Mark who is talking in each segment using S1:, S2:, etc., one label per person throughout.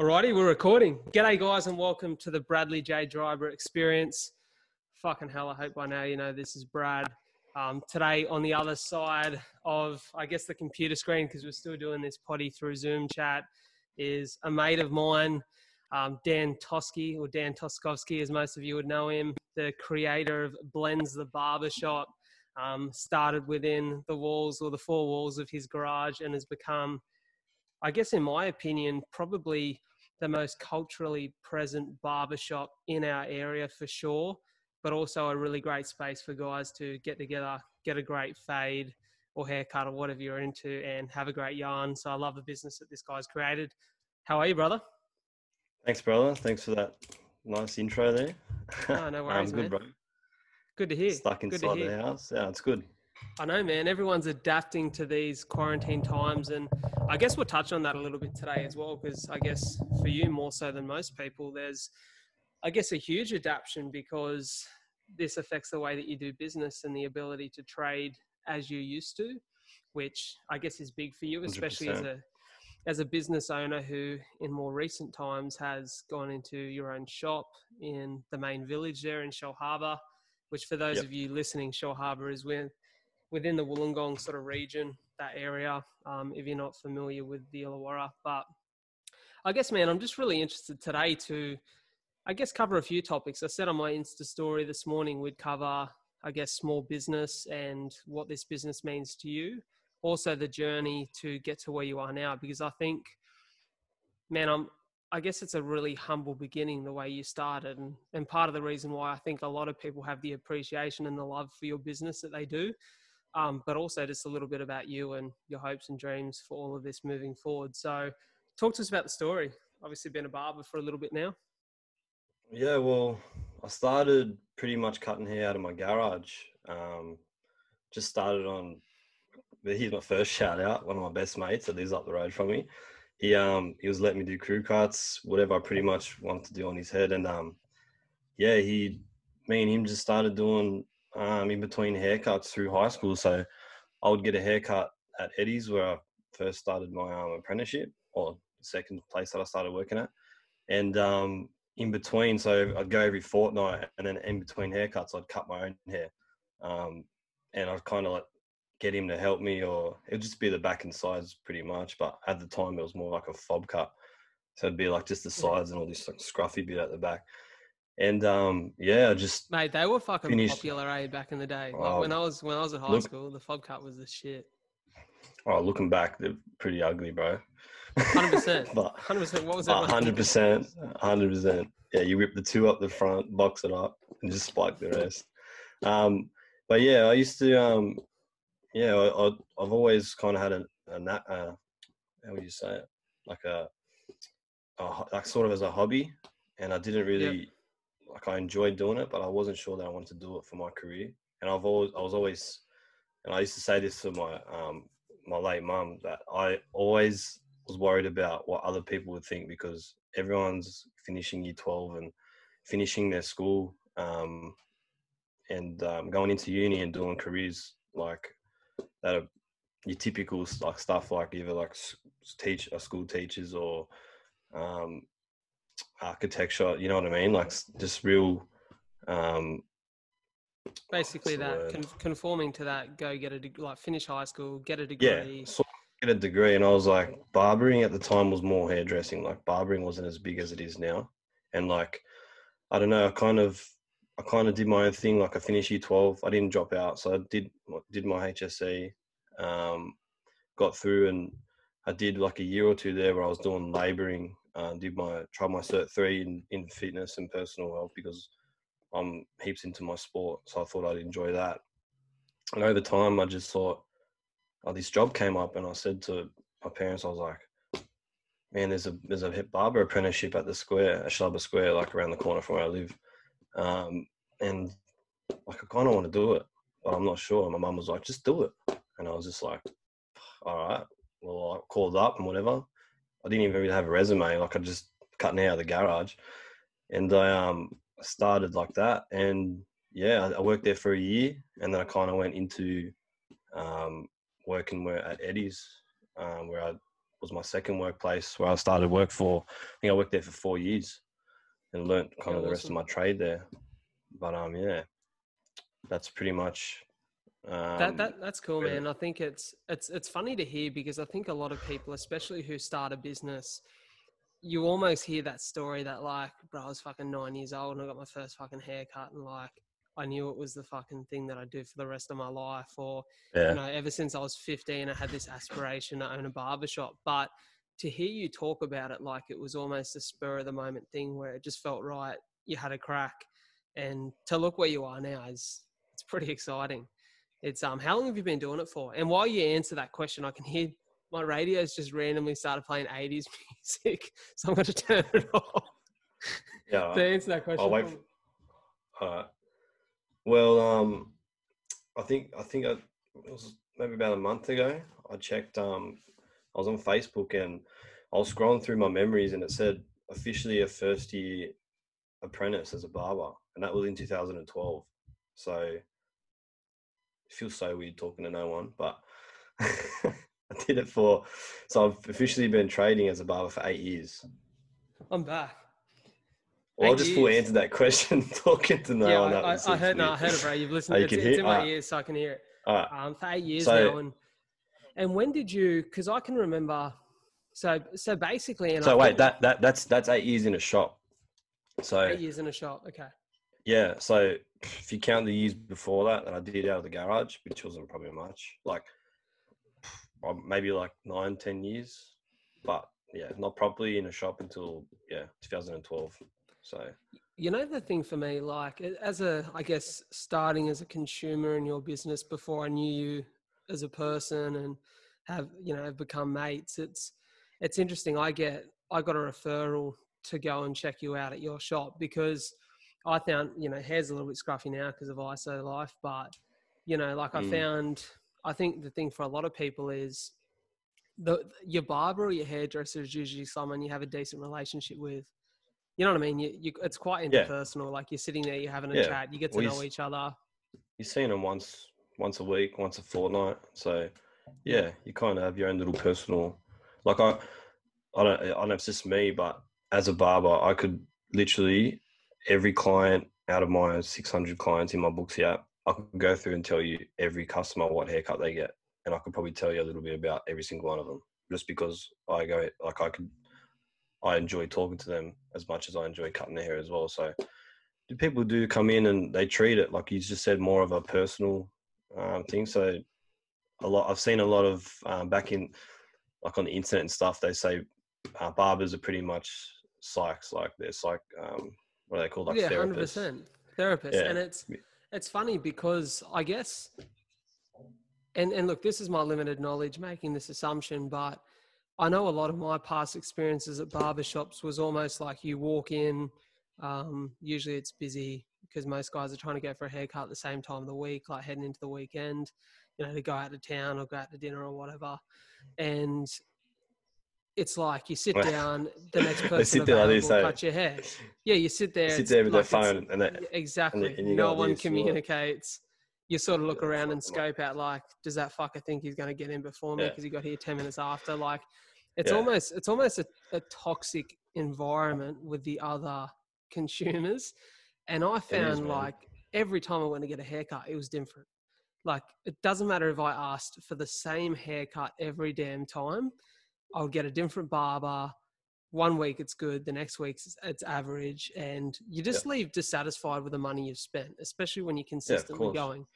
S1: Alrighty, we're recording. G'day, guys, and welcome to the Bradley J. Driver Experience. Fucking hell, I hope by now you know this is Brad. Um, today, on the other side of, I guess, the computer screen, because we're still doing this potty through Zoom chat, is a mate of mine, um, Dan Toski, or Dan Toskovski, as most of you would know him, the creator of Blendz the Barbershop. Um, started within the walls or the four walls of his garage and has become I guess, in my opinion, probably the most culturally present barbershop in our area for sure, but also a really great space for guys to get together, get a great fade or haircut or whatever you're into, and have a great yarn. So I love the business that this guy's created. How are you, brother?
S2: Thanks, brother. Thanks for that nice intro there.
S1: Oh, no um, worries,
S2: I'm good,
S1: man.
S2: bro.
S1: Good to hear.
S2: Stuck inside
S1: hear.
S2: the house. Yeah, it's good.
S1: I know, man. Everyone's adapting to these quarantine times, and I guess we'll touch on that a little bit today as well, because I guess for you more so than most people, there's, I guess, a huge adaptation because this affects the way that you do business and the ability to trade as you used to, which I guess is big for you, especially as
S2: 100%.
S1: a as a business owner who in more recent times has gone into your own shop in the main village there in Shellharbour, which for those
S2: Yep.
S1: of you listening, Shellharbour is with within the Wollongong sort of region, that area, um, if you're not familiar with the Illawarra. But I guess, man, I'm just really interested today to, I guess, cover a few topics. I said on my Insta story this morning we'd cover, I guess, small business and what this business means to you. Also, the journey to get to where you are now, because I think, man, I'm, I guess it's a really humble beginning the way you started. And, and part of the reason why I think a lot of people have the appreciation and the love for your business that they do um, but also just a little bit about you and your hopes and dreams for all of this moving forward. So, talk to us about the story. Obviously, been a barber for a little bit now.
S2: Yeah, well, I started pretty much cutting hair out of my garage. Um, just started on. Here's my first shout out. One of my best mates that lives up the road from me. He um he was letting me do crew cuts, whatever I pretty much wanted to do on his head, and um yeah, he me and him just started doing um in between haircuts through high school. So I would get a haircut at Eddie's where I first started my um, apprenticeship, or second place that I started working at, and um in between, so I'd go every fortnight, and then in between haircuts, I'd cut my own hair, um, and I'd kind of like get him to help me, or it'd just be the back and sides pretty much. But at the time, it was more like a fob cut, so it'd be like just the sides and all this like scruffy bit at the back. And um, yeah, just
S1: Mate, they were fucking
S2: Finished.
S1: popular, eh, back in the day. Like
S2: Oh,
S1: when I was when I was at high
S2: look-
S1: school, the fob cut was the shit.
S2: oh, looking back, they're pretty ugly, bro.
S1: 100%.
S2: but
S1: Hundred percent. What was that?
S2: Hundred percent, hundred percent. Yeah, you rip the two up the front, box it up, and just spike the rest. Um, but yeah, I used to. Um, yeah, I, I've always kind of had a, a uh, how would you say it? Like a, a, like sort of as a hobby, and I didn't really like. I enjoyed doing it, but I wasn't sure that I wanted to do it for my career. And I've always, I was always, and I used to say this to my um, my late mum that I always was worried about what other people would think because everyone's finishing year 12 and finishing their school um, and um, going into uni and doing careers like that are your typical like stuff like either like teach a school teachers or um, architecture you know what i mean? Like just real um,
S1: Basically, that con- conforming to that, go get a like finish high school, get a degree.
S2: sort of get a degree and i was like barbering at the time was more hairdressing like barbering wasn't as big as it is now. And like i don't know i kind of i kind of did my own thing like i finished year 12 i didn't drop out so i did did my hsc um, got through and i did like a year or two there where i was doing laboring uh, did my tried my cert 3 in, in fitness and personal health because i'm heaps into my sport so i thought i'd enjoy that and over time i just thought oh, this job came up, and I said to my parents, I was like, "Man, there's a there's a barber apprenticeship at the square, at Shellharbour Square, like around the corner from where I live, um, and like I kind of want to do it, but I'm not sure." My mum was like, "Just do it," and I was just like, "All right." Well, I called up and whatever. I didn't even really have a resume. Like I just cutting out of the garage, and I um started like that, and yeah, I, worked there for a year, and then I kind of went into um, working where at Eddie's, um, where I was my second workplace where I started work for. I think I worked there for four years and learnt kind
S1: Yeah,
S2: of the rest of my trade there. But um, yeah, that's pretty much. Um,
S1: that, that that's cool, man. I think it's it's it's funny to hear because I think a lot of people, especially who start a business, you almost hear that story that like, bro, I was fucking nine years old and I got my first fucking haircut and like I knew it was the fucking thing that I'd do for the rest of my life. Or
S2: yeah,
S1: you know, ever since I was 15, I had this aspiration to own a barber shop. But to hear you talk about it like it was almost a spur of the moment thing where it just felt right, you had a crack, and to look where you are now is it's pretty exciting. It's um, how long have you been doing it for? And while you answer that question, I can hear my radio's just randomly started playing 80s music, so I'm going to turn it off
S2: yeah.
S1: to answer that question.
S2: I'll wait.
S1: for
S2: all right. Well, um, I think I think I, it was maybe about a month ago. I checked. Um, I was on Facebook and I was scrolling through my memories, and it said officially a first year apprentice as a barber, and that was in 2012. So feels so weird talking to no one, but I did it for. So I've officially been trading as a barber for eight years.
S1: I'm back.
S2: Well, I
S1: Eight
S2: just full
S1: years.
S2: answered that question talking to no
S1: yeah,
S2: one.
S1: I, I, I heard. No, I heard it, bro. You've listened.
S2: Oh, you
S1: it's, it's in my
S2: alright.
S1: ears, so I can hear it.
S2: All right.
S1: um, for eight years
S2: So-
S1: now. And and when did you? Because I can remember. So so basically, and I
S2: So wait,
S1: think-
S2: that that that's that's eight years in a shop. So
S1: eight years in a shop. Okay.
S2: Yeah, so if you count the years before that that I did out of the garage, which wasn't probably much, like maybe like nine, ten years, but yeah, not properly in a shop until yeah 2012. So
S1: You know the thing for me, like as a, I guess starting as a consumer in your business before I knew you as a person and have you know have become mates. It's it's interesting. I get I got a referral to go and check you out at your shop because I found you know hair's a little bit scruffy now because of ISO life, but you know like I
S2: Mm.
S1: found I think the thing for a lot of people is the your barber or your hairdresser is usually someone you have a decent relationship with. You know what I mean? You, you, it's quite
S2: Yeah.
S1: interpersonal. Like you're sitting there, you're having a
S2: Yeah.
S1: chat, you get to
S2: Well,
S1: know each other.
S2: you're seeing them once once a week, once a fortnight. So yeah, you kind of have your own little personal. Like I, I don't, I don't know if it's just me, but as a barber, I could literally every client out of my 600 clients in my books here, I could go through and tell you every customer what haircut they get, and I could probably tell you a little bit about every single one of them, just because I go like I could. I enjoy talking to them as much as I enjoy cutting their hair as well. So, people do come in and they treat it like you just said more of a personal um, thing. So a lot I've seen a lot of um, back in like on the internet and stuff. They say uh, barbers are pretty much psychs, like they're psych. Um, what are they called? Like
S1: yeah, hundred percent therapist,
S2: Yeah.
S1: and it's it's funny because I guess, and and look, this is my limited knowledge making this assumption, but I know a lot of my past experiences at barbershops was almost like you walk in, um, usually it's busy because most guys are trying to go for a haircut at the same time of the week, like heading into the weekend, you know, to go out to town or go out to dinner or whatever, and. It's like you sit down, the next person
S2: sit there like
S1: available
S2: eh?
S1: cut your hair. Yeah, you sit there.
S2: Sit there with
S1: like
S2: their phone and they,
S1: exactly.
S2: and you
S1: no
S2: got
S1: one
S2: this, you're like-
S1: communicates. You sort of look
S2: Yeah,
S1: around and
S2: fuck 'em up.
S1: scope out like, does that fucker think he's going to get in before me
S2: Yeah.
S1: because he got here ten minutes after? Like, it's
S2: Yeah.
S1: almost it's almost a, a toxic environment with the other consumers. And I found like every time I went to get a haircut, it was different. Like it doesn't matter if I asked for the same haircut every damn time. I would get a different barber. One week it's good, the next week it's- average, and you just leave dissatisfied with the money you've spent, especially when you're consistently
S2: course.
S1: going.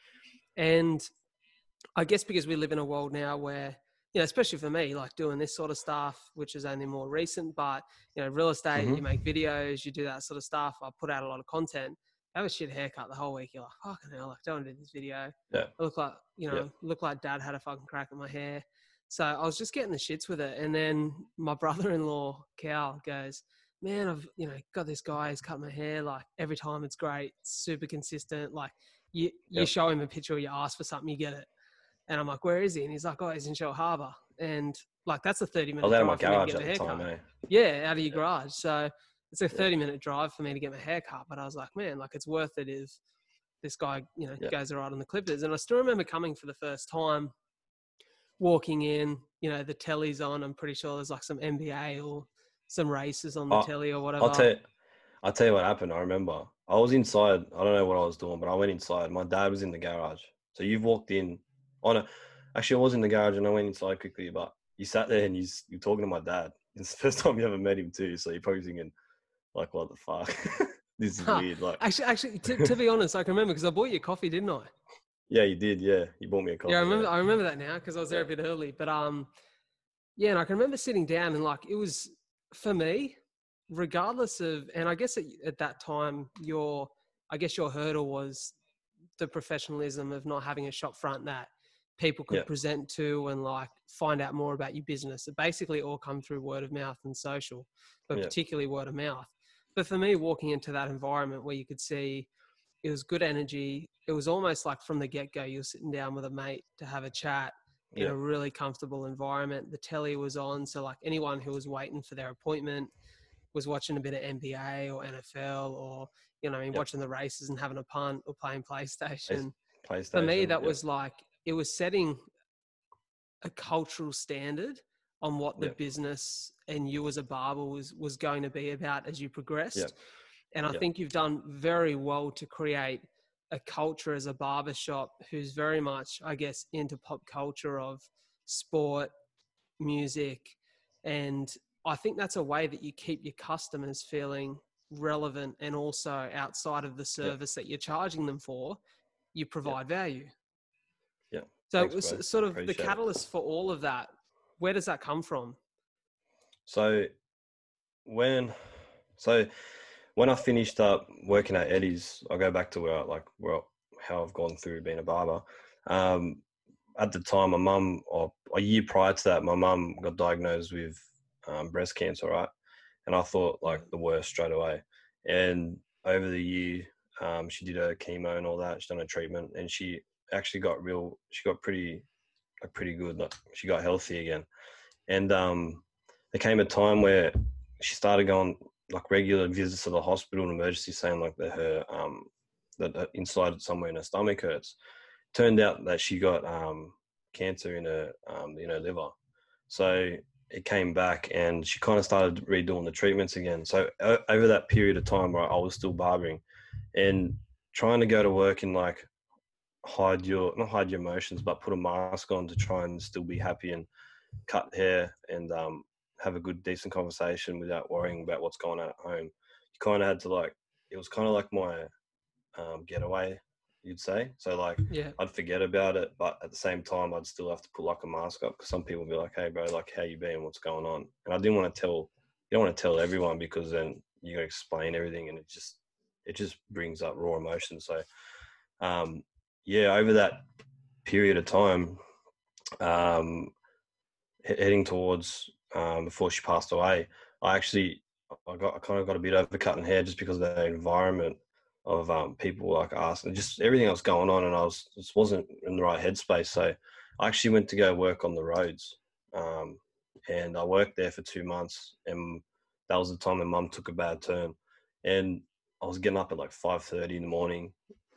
S1: And I guess because we live in a world now where, you know, especially for me, like doing this sort of stuff, which is only more recent, but you know, real estate,
S2: Mhm.
S1: you make videos, you do that sort of stuff. I put out a lot of content. Have a shit haircut the whole week. You're like, fucking hell, like, don't do this video.
S2: Yeah.
S1: I look like, you know,
S2: Yeah.
S1: look like dad had a fucking crack at my hair. So I was just getting the shits with it. And then my brother-in-law, Cal, goes, man, I've, you know, got this guy who's cut my hair. Like every time it's great, super consistent. Like you, you
S2: Yep.
S1: show him a picture or you ask for something, you get it. And I'm like, where is he? And he's like, oh, he's in Shellharbour. And like, that's a 30
S2: I
S1: minute
S2: out
S1: drive
S2: of my
S1: for me to
S2: garage
S1: get
S2: at the
S1: haircut.
S2: time, eh?
S1: Yeah, out of your garage. So it's a 30 minute drive for me to get my hair cut. But I was like, man, like it's worth it if this guy, you know,
S2: Yeah.
S1: goes all right on the clippers. And I still remember coming for the first time walking in, you know, the telly's on. I'm pretty sure there's like some NBA or some races on the
S2: Oh,
S1: telly or whatever.
S2: I'll tell you, I'll tell you what happened. I remember I was inside. I don't know what I was doing, but I went inside. My dad was in the garage. So you've walked in oh, on a. Actually, I was in the garage and I went inside quickly. But you sat there and you, you're talking to my dad. It's the first time you ever met him too. So you're probably thinking, like, what the fuck? this is
S1: Huh.
S2: weird. Like,
S1: Actually, actually, to, to be honest, I can remember because I bought you coffee, didn't I?
S2: Yeah, you did. Yeah, you bought me a coffee.
S1: yeah, I remember. I remember that now because I was there a bit early. But um, yeah, and I can remember sitting down and like it was for me, regardless of, and I guess at, at that time your, I guess your hurdle was the professionalism of not having a shop front that people could
S2: Yeah.
S1: present to and like find out more about your business. It basically all come through word of mouth and social, but
S2: Yeah.
S1: particularly word of mouth. But for me, walking into that environment where you could see it was good energy, it was almost like from the get go, you're sitting down with a mate to have a chat in
S2: Yeah.
S1: a really comfortable environment. The telly was on, so like anyone who was waiting for their appointment was watching a bit of NBA or NFL or you know, I mean,
S2: Yep.
S1: watching the races and having a punt or playing PlayStation.
S2: PlayStation.
S1: For me, that
S2: yeah.
S1: was like it was setting a cultural standard on what the
S2: Yep.
S1: business and you as a barber was was going to be about as you progressed. And I
S2: Yep.
S1: think you've done very well to create a culture as a barbershop who's very much, I guess, into pop culture of sport, music, and I think that's a way that you keep your customers feeling relevant and also outside of the service that you're charging them for, you provide value.
S2: Yeah.
S1: So
S2: Thanks,
S1: it was
S2: bro.
S1: sort of the
S2: Appreciate it.
S1: catalyst for all of that. Where does that come from?
S2: So when so when I finished up working at Eddie's, I go back to where I, like where how I've gone through being a barber. Um, at the time, my mum, or a year prior to that, my mum got diagnosed with um, breast cancer, right? And I thought like the worst straight away. And over the year, um, she did her chemo and all that. She done her treatment, and she actually got real. She got pretty, like pretty good. Like she got healthy again. And um, there came a time where she started going like regular visits to the hospital and emergency, saying like that her um, that inside somewhere in her stomach hurts. Turned out that she got um, cancer in her um, in her liver. So it came back, and she kind of started redoing the treatments again. So over that period of time where I was still barbering, and trying to go to work and like hide your not hide your emotions, but put a mask on to try and still be happy and cut hair and um, have a good decent conversation without worrying about what's going on at home. You kind of had to like it was kind of like my um, getaway, you'd say. So like
S1: Yeah.
S2: I'd forget about it, but at the same time, I'd still have to put like a mask up because some people would be like, "Hey, bro, like, how you been? What's going on?" And I didn't want to tell. You don't want to tell everyone because then you got to explain everything, and it just it just brings up raw emotions. So, um, yeah, over that period of time, um, heading towards um, before she passed away, I actually I got I kind of got a bit overcut in hair just because of the environment of um, people like us just everything was going on, and I was just wasn't in the right headspace. So I actually went to go work on the roads, um, and I worked there for two months, and that was the time my mum took a bad turn, and I was getting up at like five thirty in the morning,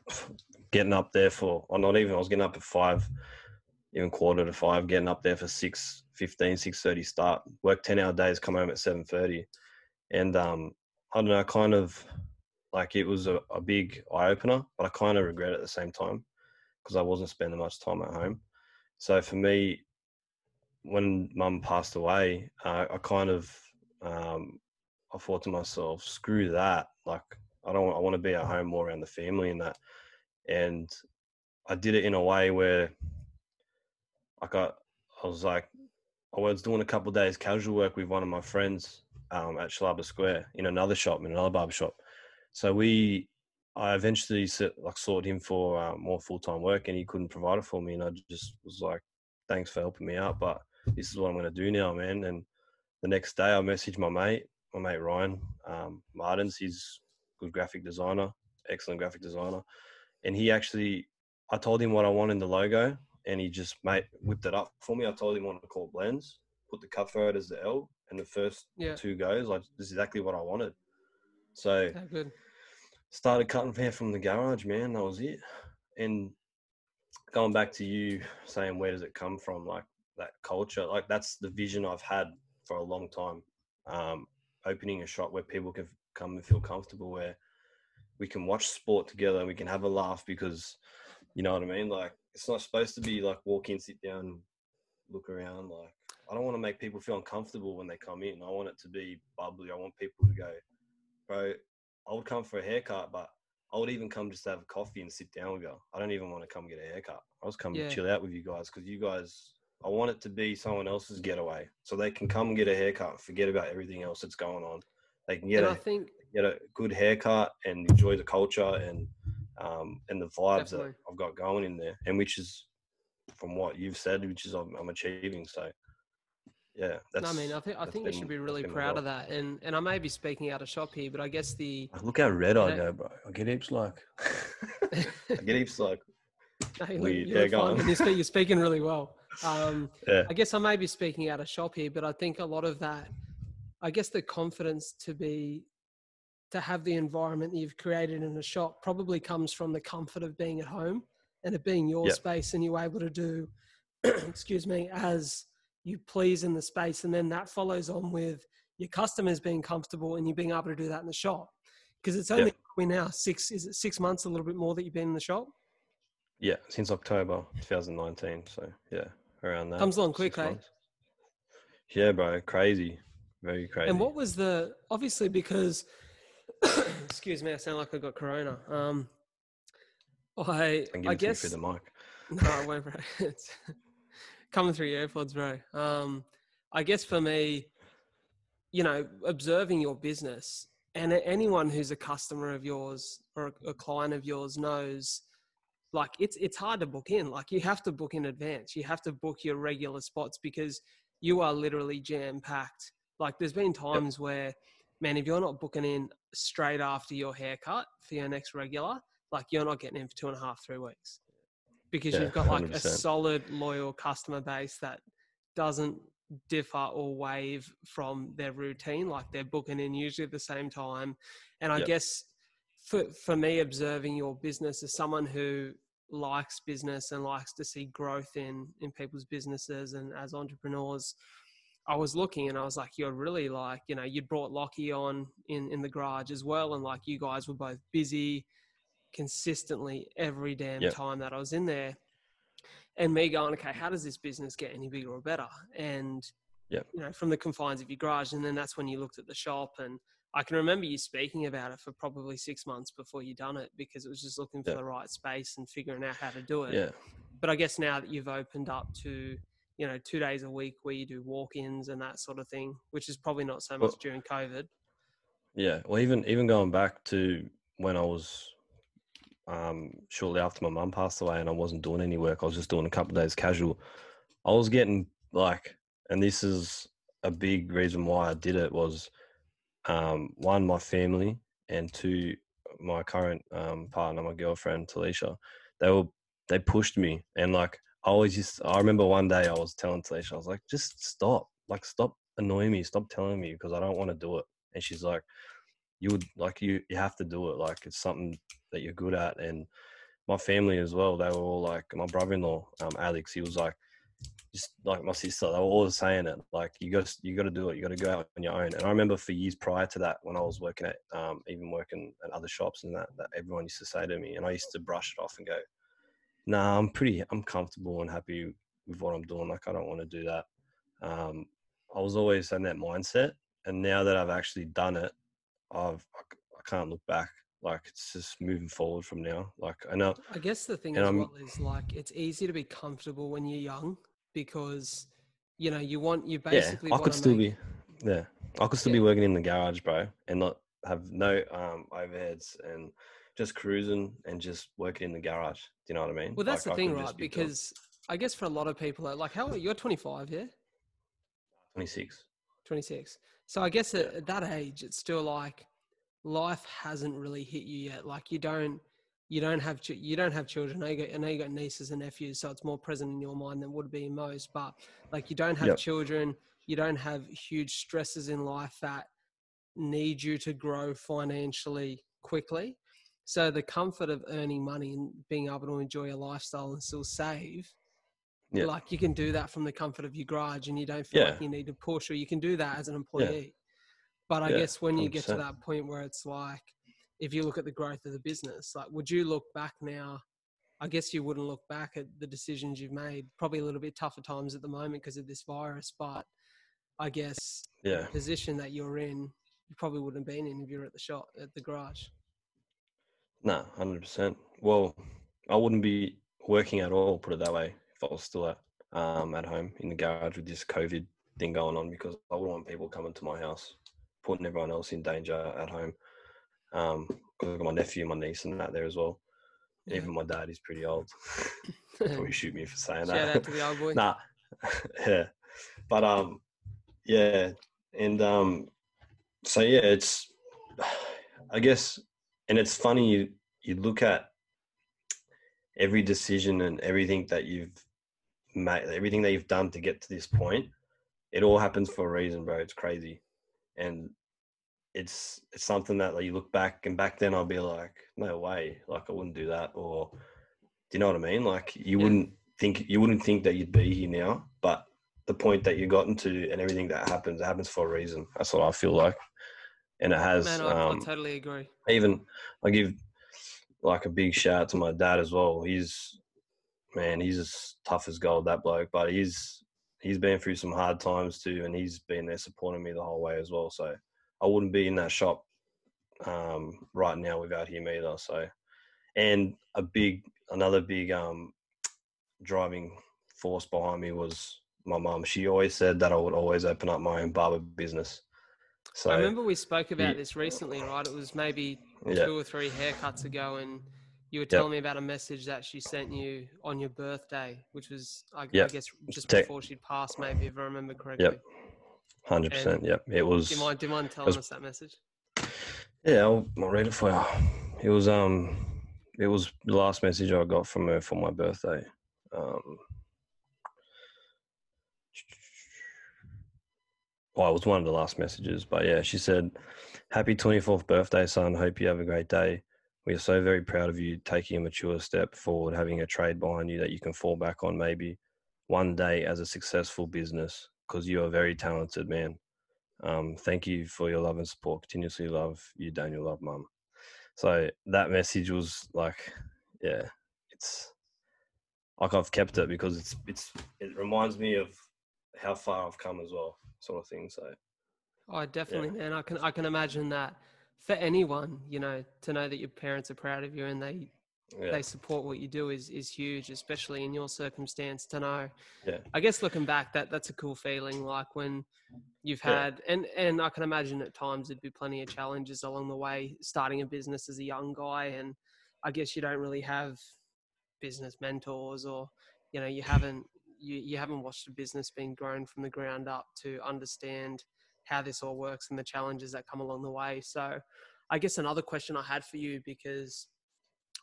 S2: getting up there for or not even I was getting up at five, even quarter to five, getting up there for six fifteen, six thirty start, work ten hour days, come home at seven thirty, and um, I don't know, kind of like it was a, a big eye opener, but I kind of regret it at the same time because I wasn't spending much time at home. So for me, when mum passed away, uh, I kind of um, I thought to myself, screw that. Like I don't I want to be at home more around the family and that. And I did it in a way where I I was like I was doing a couple days casual work with one of my friends um, at Shellharbour Square in another shop, in another barber shop. So we, I eventually like sought him for uh, more full time work, and he couldn't provide it for me. And I just was like, "Thanks for helping me out, but this is what I'm going to do now, man." And the next day, I messaged my mate, my mate Ryan um, Martins. He's good graphic designer, excellent graphic designer, and he actually, I told him what I wanted in the logo, and he just mate whipped it up for me. I told him I what to call Blendz, put the cutthroat as the L, and the first
S1: Yeah.
S2: two goes, like this is exactly what I wanted. So
S1: good.
S2: started cutting hair from the garage, man. That was it. And going back to you saying where does it come from, like that culture. Like that's the vision I've had for a long time. Um, opening a shop where people can come and feel comfortable, where we can watch sport together we can have a laugh because, you know what I mean. Like it's not supposed to be like walk in, sit down, look around. Like I don't want to make people feel uncomfortable when they come in. I want it to be bubbly. I want people to go, bro. I would come for a haircut, but I would even come just to have a coffee and sit down with you. I don't even want to come get a haircut. I was coming
S1: Yeah.
S2: to chill out with you guys because you guys. I want it to be someone else's getaway, so they can come and get a haircut, and forget about everything else that's going on. They can get
S1: and
S2: a
S1: I think
S2: get a good haircut and enjoy the culture and um, and the vibes
S1: Definitely.
S2: that I've got going in there, and which is from what you've said, which is I'm, I'm achieving. So yeah, that's.
S1: no, I mean, I think I think you should be really proud of that. And and I may be speaking out of shop here, but I guess the
S3: Look how red I
S1: Yeah.
S3: go, bro. I get heaps like.
S2: I get heaps like
S1: No, you look-
S2: Weird.
S1: you
S2: Yeah,
S1: look
S2: go on.
S1: You're, speak, you're speaking really well. Um,
S2: yeah,
S1: I guess I may be speaking out of shop here, but I think a lot of that, I guess the confidence to be, to have the environment that you've created in a shop probably comes from the comfort of being at home and it being your
S2: Yep.
S1: space and you're able to do, excuse me, as you please in the space. And then that follows on with your customers being comfortable and you being able to do that in the shop. Because it's only we now six, is it six months, a little bit more that you've been in the shop?
S2: yeah, since October 2019. So yeah, around that.
S1: Comes along quick, eh?
S2: Yeah, bro, crazy, very crazy.
S1: And what was the obviously because excuse me, I sound like I got corona. Um, I I
S2: it to me
S1: guess
S2: through the mic.
S1: no, I won't, bro. It's coming through your AirPods, bro. Um, I guess for me, you know, observing your business and anyone who's a customer of yours or a, a client of yours knows, like it's it's hard to book in. Like you have to book in advance. You have to book your regular spots because you are literally jam packed. Like there's been times where, man, if you're not booking in straight after your haircut for your next regular, like you're not getting in for two and a half, three weeks because
S2: Yeah,
S1: you've got like a
S2: 100%.
S1: solid, loyal customer base that doesn't differ or wave from their routine. Like they're booking in usually at the same time. And I
S2: Yep.
S1: guess for, for me, observing your business as someone who likes business and likes to see growth in, in people's businesses and as entrepreneurs, I was looking and I was like, you're really like, you know, you brought Lockie on in, in the garage as well. And like you guys were both busy consistently every damn
S2: Yep.
S1: time that I was in there. And me going, okay, how does this business get any bigger or better? And,
S2: Yep.
S1: you know, from the confines of your garage. And then that's when you looked at the shop. And I can remember you speaking about it for probably six months before you done it because it was just looking for
S2: Yep.
S1: the right space and figuring out how to do it
S2: Yeah,
S1: but I guess now that you've opened up to, you know, two days a week where you do walk-ins and that sort of thing, which is probably not so much
S2: Well-
S1: during COVID.
S2: yeah. Well, even even going back to when I was um, shortly after my mum passed away and I wasn't doing any work, I was just doing a couple of days casual. I was getting like, and this is a big reason why I did it was um, one, my family, and two, my current um, partner, my girlfriend Talisha. They were they pushed me, and like I always just I remember one day I was telling Talisha, I was like, just stop, like stop annoying me, stop telling me because I don't want to do it. And she's like, you would like you you have to do it, like it's something that you're good at, and my family as well. They were all like my brother-in-law, um, Alex. He was like, just like my sister. They were always saying it, like you got you got to do it. You got to go out on your own. And I remember for years prior to that, when I was working at, um, even working at other shops and that, that everyone used to say to me, and I used to brush it off and go, "Nah, I'm pretty, I'm comfortable and happy with what I'm doing. Like I don't want to do that." Um, I was always in that mindset, and now that I've actually done it, I've I can't look back. Like it's just moving forward from now. Like I know,
S1: I guess the thing as
S2: I'm-
S1: well is like it's easy to be comfortable when you're young because you know you want you basically
S2: yeah, I could still
S1: make-
S2: be, yeah, I could still
S1: Yeah.
S2: be working in the garage, bro, and not have no um overheads and just cruising and just working in the garage. Do you know what I mean?
S1: Well, that's
S2: Like,
S1: the
S2: I
S1: thing, right?
S2: be
S1: Because I guess for a lot of people, like how are you're 25, yeah,
S2: 26.
S1: 26. So I guess at, at that age, it's still like life hasn't really hit you yet. Like you don't, you don't have, you don't have children. I know you got, I know you got nieces and nephews, so it's more present in your mind than would be in most. But like you don't have
S2: Yep.
S1: children, you don't have huge stresses in life that need you to grow financially quickly. So the comfort of earning money and being able to enjoy a lifestyle and still save
S2: Yeah.
S1: Like you can do that from the comfort of your garage and you don't feel
S2: Yeah.
S1: like you need to push or you can do that as an employee. But I guess when you get to that point where it's like, if you look at the growth of the business, like would you look back now? I guess you wouldn't look back at the decisions you've made. Probably a little bit tougher times at the moment because of this virus, but I guess
S2: Yeah.
S1: the position that you're in, you probably wouldn't have been in if you're at the shop at the garage.
S2: No, hundred percent. Well, I wouldn't be working at all. Put it that way. If I was still at um at home in the garage with this COVID thing going on, because I wouldn't want people coming to my house, putting everyone else in danger at home. Um, I've got my nephew, and my niece, and that there as well.
S1: Yeah.
S2: Even my dad is pretty old. Probably shoot me for saying
S1: Shout
S2: that.
S1: out to the old boy.
S2: nah, yeah, but um, yeah, and um, so yeah, it's, I guess, and it's funny you you look at every decision and everything that you've made, everything that you've done to get to this point, it all happens for a reason, bro. It's crazy, and it's it's something that like you look back and back then I'll be like, no way, like I wouldn't do that, or do you know what I mean? Like you
S1: Yeah.
S2: wouldn't think you wouldn't think that you'd be here now, but the point that you've gotten to and everything that happens it happens for a reason. That's what I feel like, and it has.
S1: Man, I,
S2: um,
S1: I totally agree.
S2: even I give like a big shout out to my dad as well. He's man, he's as tough as gold, that bloke. But he's he's been through some hard times too, and he's been there supporting me the whole way as well. So I wouldn't be in that shop um, right now without him either. So and a big another big um, driving force behind me was my mum. She always said that I would always open up my own barber business. So
S1: I remember we spoke about this recently, right? It was maybe
S2: yeah,
S1: two or three haircuts ago, and you were
S2: Yep.
S1: telling me about a message that she sent you on your birthday, which was, I, I guess, just
S2: Tech-
S1: before she'd passed, maybe, if I remember correctly.
S2: Yep, hundred percent. Yep, it was.
S1: Do you mind? Do you mind telling
S2: was-
S1: us that message?
S2: Yeah, I'll, I'll read it for you. It was um, it was the last message I got from her for my birthday. Um, well, it was one of the last messages, but yeah, she said, "Happy twenty fourth birthday, son. Hope you have a great day. We are so very proud of you taking a mature step forward, having a trade behind you that you can fall back on maybe one day as a successful business because you are a very talented man. Um, thank you for your love and support. Continuously love you, Daniel. Love, mum. So that message was like, yeah, it's like I've kept it because it's it's it reminds me of how far I've come as well, sort of thing. So
S1: Oh, definitely, man. I can I can imagine that for anyone, you know, to know that your parents are proud of you and they
S2: yeah,
S1: they support what you do is is huge, especially in your circumstance. To know,
S2: Yeah.
S1: I guess looking back, that that's a cool feeling. Like when you've
S2: Yeah.
S1: had, and and I can imagine at times there'd be plenty of challenges along the way, starting a business as a young guy, and I guess you don't really have business mentors, or you know, you haven't you you haven't watched a business being grown from the ground up to understand how this all works and the challenges that come along the way. So, I guess another question I had for you because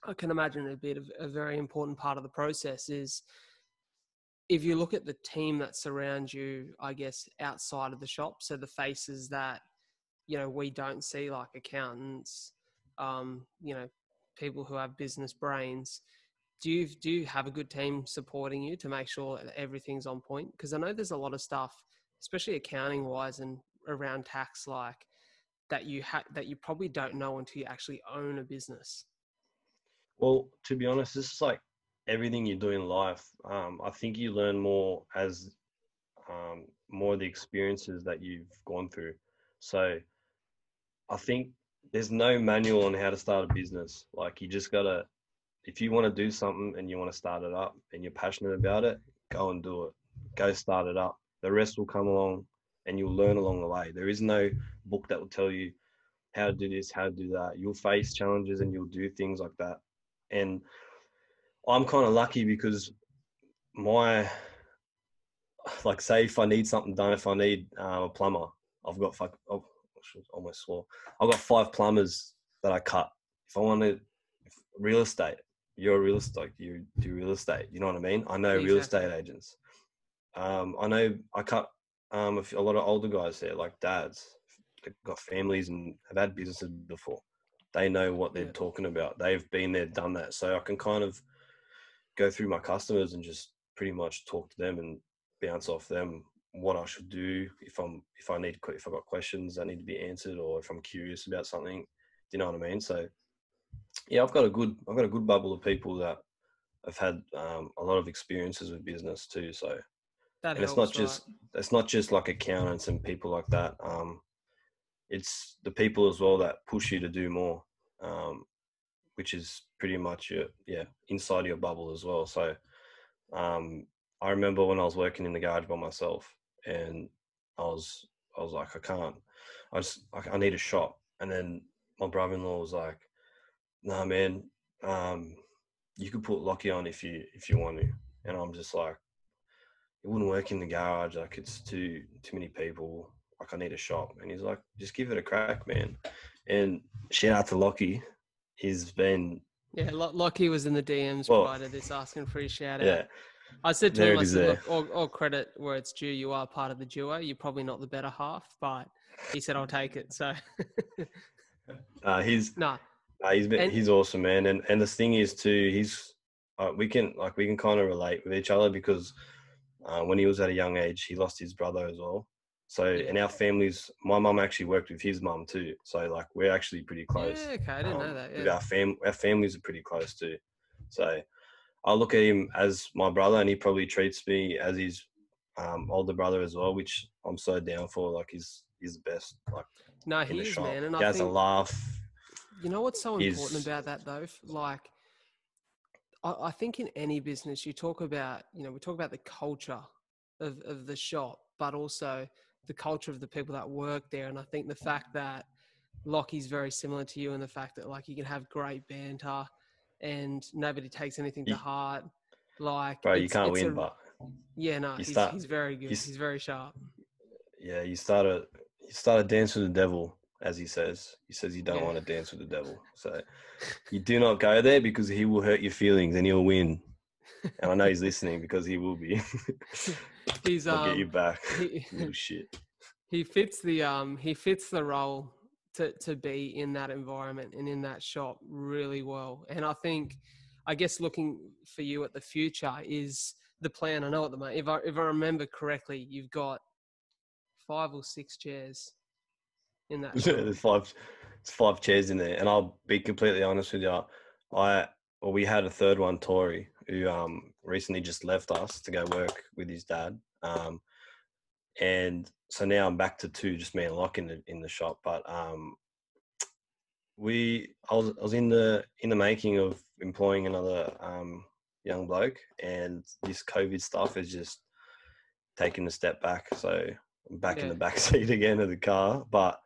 S1: I can imagine it'd be a, very important part of the process is if you look at the team that surrounds you, I guess, outside of the shop, so the faces that, you know, we don't see like accountants, um, you know, people who have business brains. Do you do you have a good team supporting you to make sure that everything's on point? Because I know there's a lot of stuff, especially accounting wise and around tax, like that you ha- that you probably don't know until you actually own a business.
S2: Well, to be honest, this is like everything you do in life. Um, I think you learn more as um, more the experiences that you've gone through. So I think there's no manual on how to start a business. Like you just gotta, if you want to do something and you want to start it up and you're passionate about it, go and do it. Go start it up. The rest will come along and you'll learn along the way. There is no book that will tell you how to do this, how to do that. You'll face challenges and you'll do things like that and I'm kind of lucky because my like say if I need something done, if I need uh, a plumber, I've got fuck, oh, almost swore. I've got five plumbers that I cut. If I want to real estate, you're a real estate, you do real estate. You know what I mean? I know real estate agents. Um, I know I cut um, a, few- a lot of older guys there, like dads, got families and have had businesses before they know what they're
S1: Yeah.
S2: talking about. They've been there, done that. So I can kind of go through my customers and just pretty much talk to them and bounce off them what I should do if I'm if I need if I've got questions that need to be answered or if I'm curious about something. Do you know what I mean? So yeah, I've got a good I've got a good bubble of people that have had um, a lot of experiences with business too. So
S1: That
S2: and it's
S1: helps,
S2: not just
S1: right?
S2: it's not just like accountants and people like that. Um, it's the people as well that push you to do more, um, which is pretty much your yeah inside your bubble as well. So um, I remember when I was working in the garage by myself, and I was I was like I can't, I just I, I need a shop, and then my brother-in-law was like, "Nah, man, um, you could put Lockie on if you if you want to," and I'm just like it wouldn't work in the garage. Like it's too too many people. Like I need a shop. And he's like, just give it a crack, man. And shout out to Lockie. He's been
S1: Yeah, Lo- Lockie was in the DMs
S2: Well,
S1: prior to this asking for his shout out.
S2: yeah.
S1: I said to
S2: there
S1: him, I said, look, all, all credit where it's due. You are part of the duo. You're probably not the better half, but he said, I'll take it. So,
S2: Uh, he's
S1: no,
S2: uh, he's been
S1: And-
S2: he's awesome, man. And and the thing is too, he's uh, we can like we can kind of relate with each other because uh, when he was at a young age, he lost his brother as well. So in our families, my mum actually worked with his mum too. So like we're actually pretty close.
S1: Yeah, okay. I didn't know
S2: um,
S1: that.
S2: with
S1: Yeah.
S2: Our fam, our families are pretty close too. So I look at him as my brother, and he probably treats me as his um, older brother as well, which I'm so down for. Like he's he's the best. Like
S1: No, he is,
S2: shop,
S1: man. And
S2: he
S1: I
S2: has
S1: think,
S2: a laugh.
S1: You know what's so important about that, though? Like, I, I think in any business, you talk about, you know, we talk about the culture of, of the shop, but also the culture of the people that work there. And I think the fact that Lockie's very similar to you and the fact that, like, you can have great banter and nobody takes anything to heart. Like,
S2: Bro, you can't win,
S1: a-
S2: but
S1: yeah, no, he's,
S2: start-
S1: he's very good.
S2: s-
S1: He's very sharp.
S2: yeah, you started you started dance with the devil, as he says. He says you don't
S1: Yeah.
S2: want to dance with the devil. So you do not go there because he will hurt your feelings and he'll win. And I know he's listening because he will be.
S1: He's
S2: I'll get you
S1: um,
S2: back,
S1: he,
S2: little shit.
S1: he fits the um he fits the role to to be in that environment and in that shop really well and i think i guess looking for you at the future is the plan i know at the moment if i if i remember correctly you've got five or six chairs in that.
S2: There's five, there's five chairs in there, and I'll be completely honest with you. I well, we had a third one, Tori, who um recently just left us to go work with his dad. Um, and so now I'm back to two, just me and Locke in the in the shop. But um, we I was I was in the in the making of employing another um young bloke, and this COVID stuff is just taking a step back. So I'm back in the back seat again of the car, but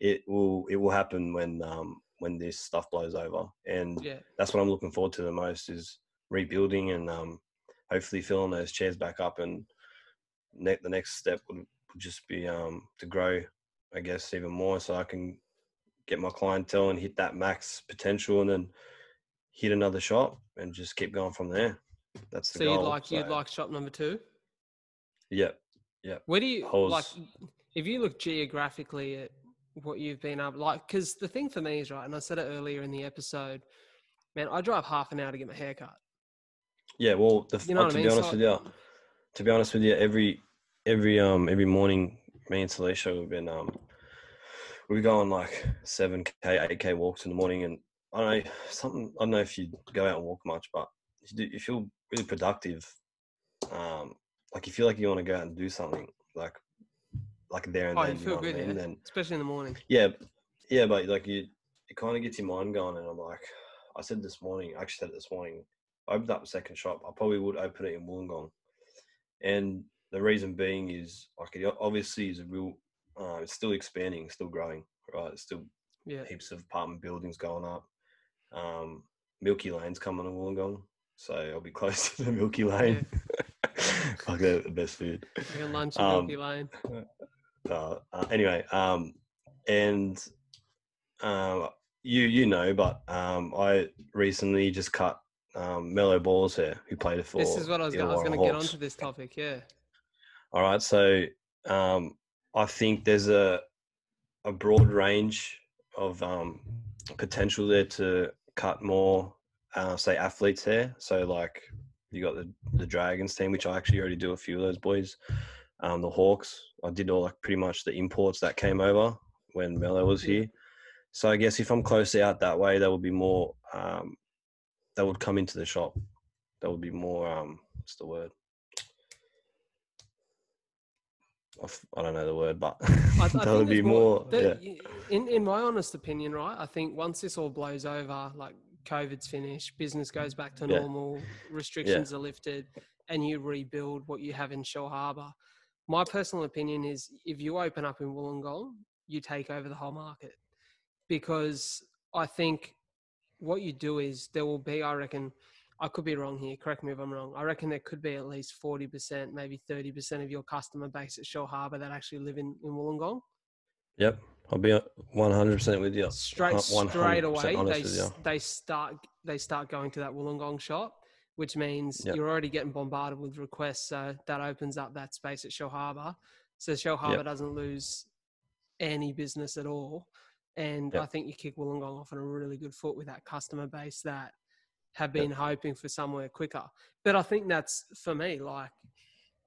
S2: it will it will happen when um when this stuff blows over, and
S1: yeah
S2: that's what I'm looking forward to the most is rebuilding and um hopefully filling those chairs back up and ne- the next step would, would just be um to grow I guess even more so I can get my clientele and hit that max potential and then hit another shop and just keep going from there. That's the
S1: so
S2: goal.
S1: you'd like you'd like shop number two
S2: yeah. Yeah.
S1: Where do you
S2: was-
S1: like if you look geographically at what you've been up like because the thing for me is right, and I said it earlier in the episode, man, I drive half an hour to get my hair cut.
S2: Yeah, well, the,
S1: You know
S2: uh, to
S1: I
S2: be honest
S1: So-
S2: with you, to be honest with you, every every um every morning, me and Salisha we've been um we go on like seven k, eight k walks in the morning, and I don't know something. I don't know if you go out and walk much, but you, do, you feel really productive. Um, like you feel like you want to go out and do something, like like there and
S1: Oh,
S2: then.
S1: you feel
S2: I
S1: good,
S2: mean?
S1: yeah?
S2: And
S1: especially in the morning.
S2: yeah, yeah, but like you, it kind of gets your mind going, and I'm like, I said this morning, I actually said it this morning. I opened up a second shop. I probably would open it in Wollongong, and the reason being is like it obviously is a real. Uh, it's still expanding, still growing, right? It's still
S1: Yeah,
S2: heaps of apartment buildings going up. Um, Milky Lane's coming to Wollongong, so I'll be close to the Milky Lane. like the, the best food.
S1: lunch in
S2: Um,
S1: Milky Lane.
S2: uh, uh, anyway, um, and um, you you know, but um, I recently just cut um, Melo Ball's here, who played it for.
S1: This is what I was. Gonna, I was
S2: Illawarra
S1: going to get onto this topic. Yeah,
S2: All right, so um, I think there's a a broad range of um, potential there to cut more, uh, say, athletes hair. So like You got the the Dragons team, which I actually already do a few of those boys. Um, the Hawks, I did all like pretty much the imports that came over when Melo was here. So I guess if I'm close out that way, there would be more um, that would come into the shop. That would be more. Um, what's the word? I don't know the word, but
S1: I, I think
S2: would be
S1: there's
S2: more.
S1: there-
S2: yeah.
S1: In in my honest opinion, right? I think once this all blows over, like COVID's finished, business goes back to
S2: Yeah.
S1: normal, restrictions are lifted, and you rebuild what you have in Shellharbour. My personal opinion is if you open up in Wollongong, you take over the whole market because I think what you do is there will be, I reckon, I could be wrong here. Correct me if I'm wrong. I reckon there could be at least forty percent, maybe thirty percent of your customer base at Shellharbour that actually live in, in Wollongong.
S2: Yep, I'll be 100 percent with you.
S1: Straight
S2: Uh,
S1: straight away, they they start they start going to that Wollongong shop, which means
S2: Yep.
S1: you're already getting bombarded with requests. So that opens up that space at Shellharbour. So Shellharbour doesn't lose any business at all. And
S2: Yep.
S1: I think you kick Wollongong off on a really good foot with that customer base that have been hoping for somewhere quicker. But I think that's for me, like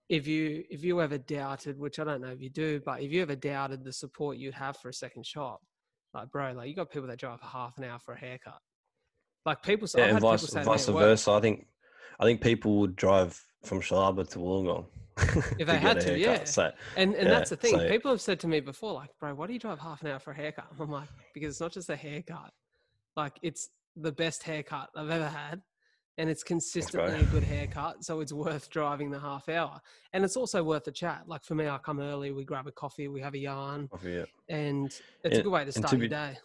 S1: if you if you ever doubted, which I don't know if you do, but if you ever doubted the support you'd have for a second shop, like bro, like you got people that drive for half an hour for a haircut. Like people say,
S2: Yeah,
S1: I've
S2: and vice,
S1: people say
S2: vice
S1: at work,
S2: versa. I think I think people would drive from Shellharbour to Wollongong
S1: If they had to, yeah.
S2: So
S1: And and
S2: Yeah,
S1: that's the thing.
S2: so-
S1: People have said to me before, like, bro, why do you drive half an hour for a haircut? I'm like, because it's not just a haircut. Like it's the best haircut I've ever had. And it's consistently a good haircut. So it's worth driving the half hour. And it's also worth a chat. Like for me, I come early, we grab a coffee, we have a yarn,
S2: off of you.
S1: and it's
S2: Yeah,
S1: a good way to start
S2: to
S1: your day.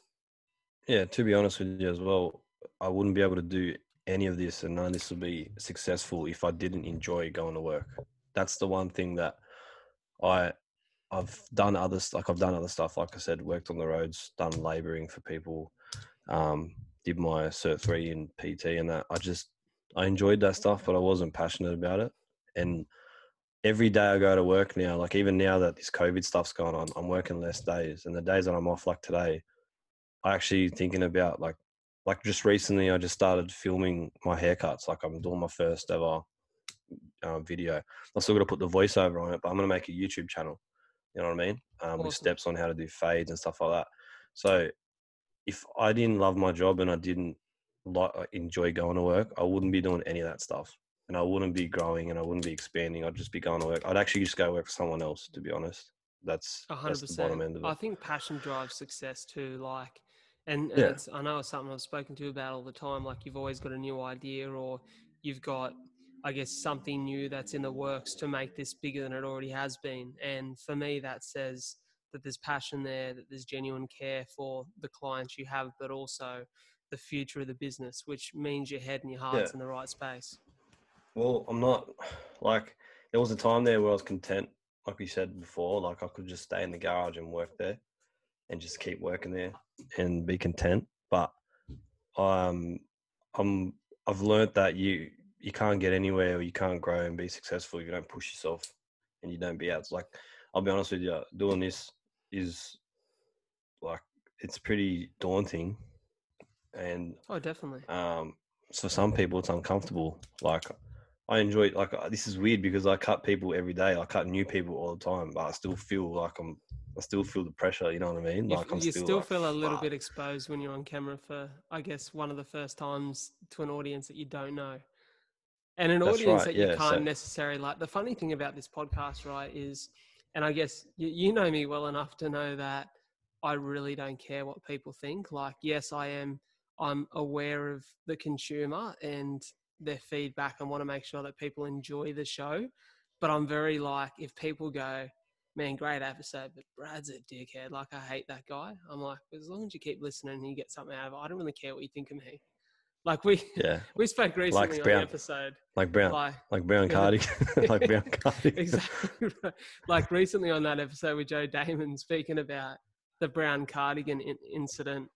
S2: Yeah, to be honest with you as well, I wouldn't be able to do any of this and none of this would be successful if I didn't enjoy going to work. That's the one thing that I I've done other like I've done other stuff. Like I said, worked on the roads, done labouring for people, um, did my cert three in PT and that. I just I enjoyed that stuff, but I wasn't passionate about it. And every day I go to work now, like even now that this COVID stuff's going on, I'm working less days. And the days that I'm off, like today, I actually thinking about like like just recently I just started filming my haircuts. Like I'm doing my first ever uh, video. I still got to put the voiceover on it, but I'm gonna make a YouTube channel. You know what I mean? Um, With steps on how to do fades and stuff like that. So if I didn't love my job and I didn't like enjoy going to work, I wouldn't be doing any of that stuff, and I wouldn't be growing and I wouldn't be expanding. I'd just be going to work. I'd actually just go work for someone else. To be honest, that's
S1: A hundred
S2: that's the bottom end
S1: percent.
S2: of it.
S1: I think passion drives success too. Like, and, and
S2: Yeah.
S1: it's, I know it's something I've spoken to about all the time. Like, you've always got a new idea, or you've got, I guess, something new that's in the works to make this bigger than it already has been. And for me, that says that there's passion there, that there's genuine care for the clients you have, but also the future of the business, which means your head and your heart's
S2: Yeah.
S1: in the right space.
S2: Well, I'm not like there was a time there where I was content, like we said before, like I could just stay in the garage and work there and just keep working there and be content. But um I'm I've learned that you you can't get anywhere or you can't grow and be successful if you don't push yourself and you don't be out. It's like I'll be honest with you, doing this is like it's pretty daunting and
S1: Oh, definitely.
S2: um, for some people it's uncomfortable. Like I enjoy like uh, this is weird because I cut people every day. I cut new people all the time, but I still feel like I'm. I still feel the pressure. You know what I mean?
S1: You,
S2: Like I'm
S1: you
S2: still,
S1: still
S2: like,
S1: feel a little bit exposed when you're on camera for, I guess, one of the first times to an audience that you don't know. And an audience
S2: right,
S1: that you
S2: yeah,
S1: can't
S2: so-
S1: necessarily like. The funny thing about this podcast, right, is, and I guess you, you know me well enough to know that I really don't care what people think. Like, yes, I am, I'm aware of the consumer and their feedback and want to make sure that people enjoy the show. But I'm very like, if people go, man, great episode, but Brad's a dickhead. Like, I hate that guy. I'm like, as long as you keep listening and you get something out of it, I don't really care what you think of me. Like we
S2: Yeah,
S1: we spoke recently on
S2: Brown.
S1: the episode.
S2: like brown,
S1: Like
S2: like brown cardigan, like brown cardigan.
S1: exactly right. like recently on that episode with Joe Damon speaking about the brown cardigan in- incident.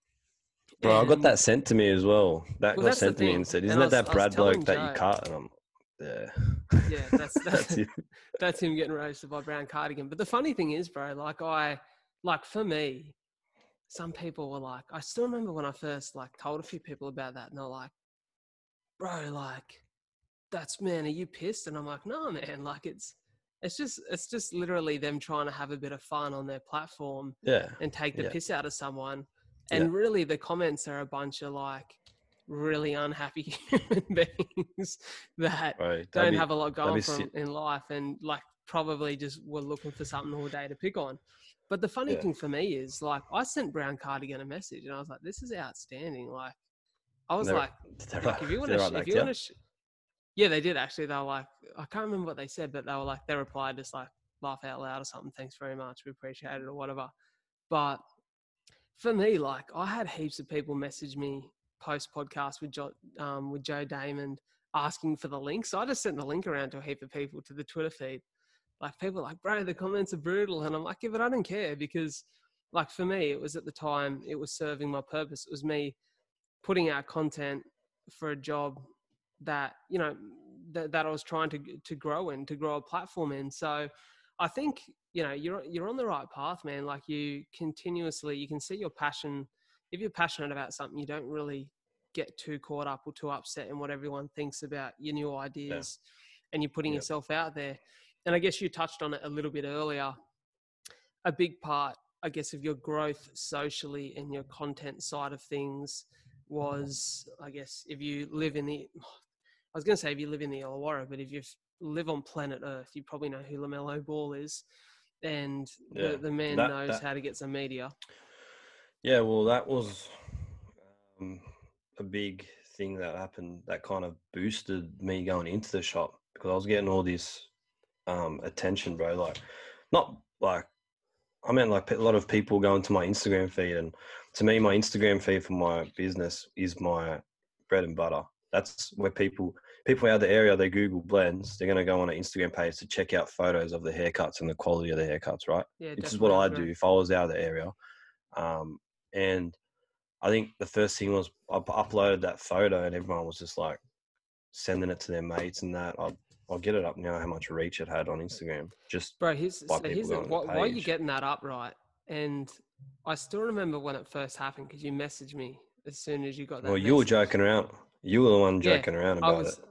S2: Bro, I got that sent to me as well. That
S1: Well,
S2: got sent to me and said, "Isn't
S1: I
S2: that
S1: was-
S2: that Brad bloke that
S1: Joe-
S2: you cut?" And I'm, yeah,
S1: Yeah, that's that's
S2: that's you.
S1: that's him getting roasted by Brown Cardigan. But the funny thing is, bro, like I, like for me, some people were like, I still remember when I first like told a few people about that, and they're like, bro, like, that's man, are you pissed? And I'm like, no, man, like it's it's just it's just literally them trying to have a bit of fun on their platform
S2: Yeah.
S1: and take the
S2: Yeah.
S1: piss out of someone. And
S2: Yeah.
S1: really, the comments are a bunch of like really unhappy human beings that
S2: Right.
S1: don't
S2: be-
S1: have a lot going
S2: be
S1: for 'em
S2: si-
S1: in life and like probably just were looking for something all day to pick on. But the funny
S2: Yeah.
S1: thing for me is like I sent Brown Cardigan a message and I was like, "This is outstanding!" Like I was
S2: They're-
S1: like,
S2: They're
S1: like if you want to, if you want to, sh- yeah, they did actually. They were like, I can't remember what they said, but they were like, they replied just like laugh out loud or something. Thanks very much, we appreciate it or whatever. But for me, like I had heaps of people message me post podcast with jo- um, with Joe Damon asking for the link. So I just sent the link around to a heap of people to the Twitter feed. Like people like, bro, the comments are brutal, and I'm like, yeah, but I don't care because, like for me, it was at the time it was serving my purpose. It was me putting out content for a job that you know that, that I was trying to to grow in, to grow a platform in. So I think you know you're you're on the right path, man. Like you continuously, you can see your passion. If you're passionate about something, you don't really get too caught up or too upset in what everyone thinks about your new ideas, and you're putting yourself out there. And I guess you touched on it a little bit earlier. A big part, I guess, of your growth socially and your content side of things was, I guess, if you live in the, I was going to say if you live in the Illawarra, but if you f- live on planet Earth, you probably know who LaMelo Ball is, and
S2: Yeah,
S1: the, the man
S2: that-
S1: knows
S2: that-
S1: how to get some media.
S2: Yeah, well, that was um, a big thing that happened that kind of boosted me going into the shop because I was getting all this um, attention, bro. Like, not like, I mean, like a lot of people going to my Instagram feed, and to me, my Instagram feed for my business is my bread and butter. That's where people people out of the area they Google Blendz. They're gonna go on an Instagram page to check out photos of the haircuts and the quality of the haircuts, right?
S1: Yeah,
S2: which is what I do if I was out of the area. Um, and I think the first thing was I uploaded that photo, and everyone was just like sending it to their mates and that. I'll, I'll get it up now. How much reach it had on Instagram? Just
S1: Bro, here's,
S2: by
S1: so here's
S2: going to the
S1: why, why are you getting that up, right? And I still remember when it first happened because you messaged me as soon as you got that.
S2: well, you were joking around. You were the one
S1: Yeah,
S2: joking around
S1: I
S2: about
S1: was
S2: it.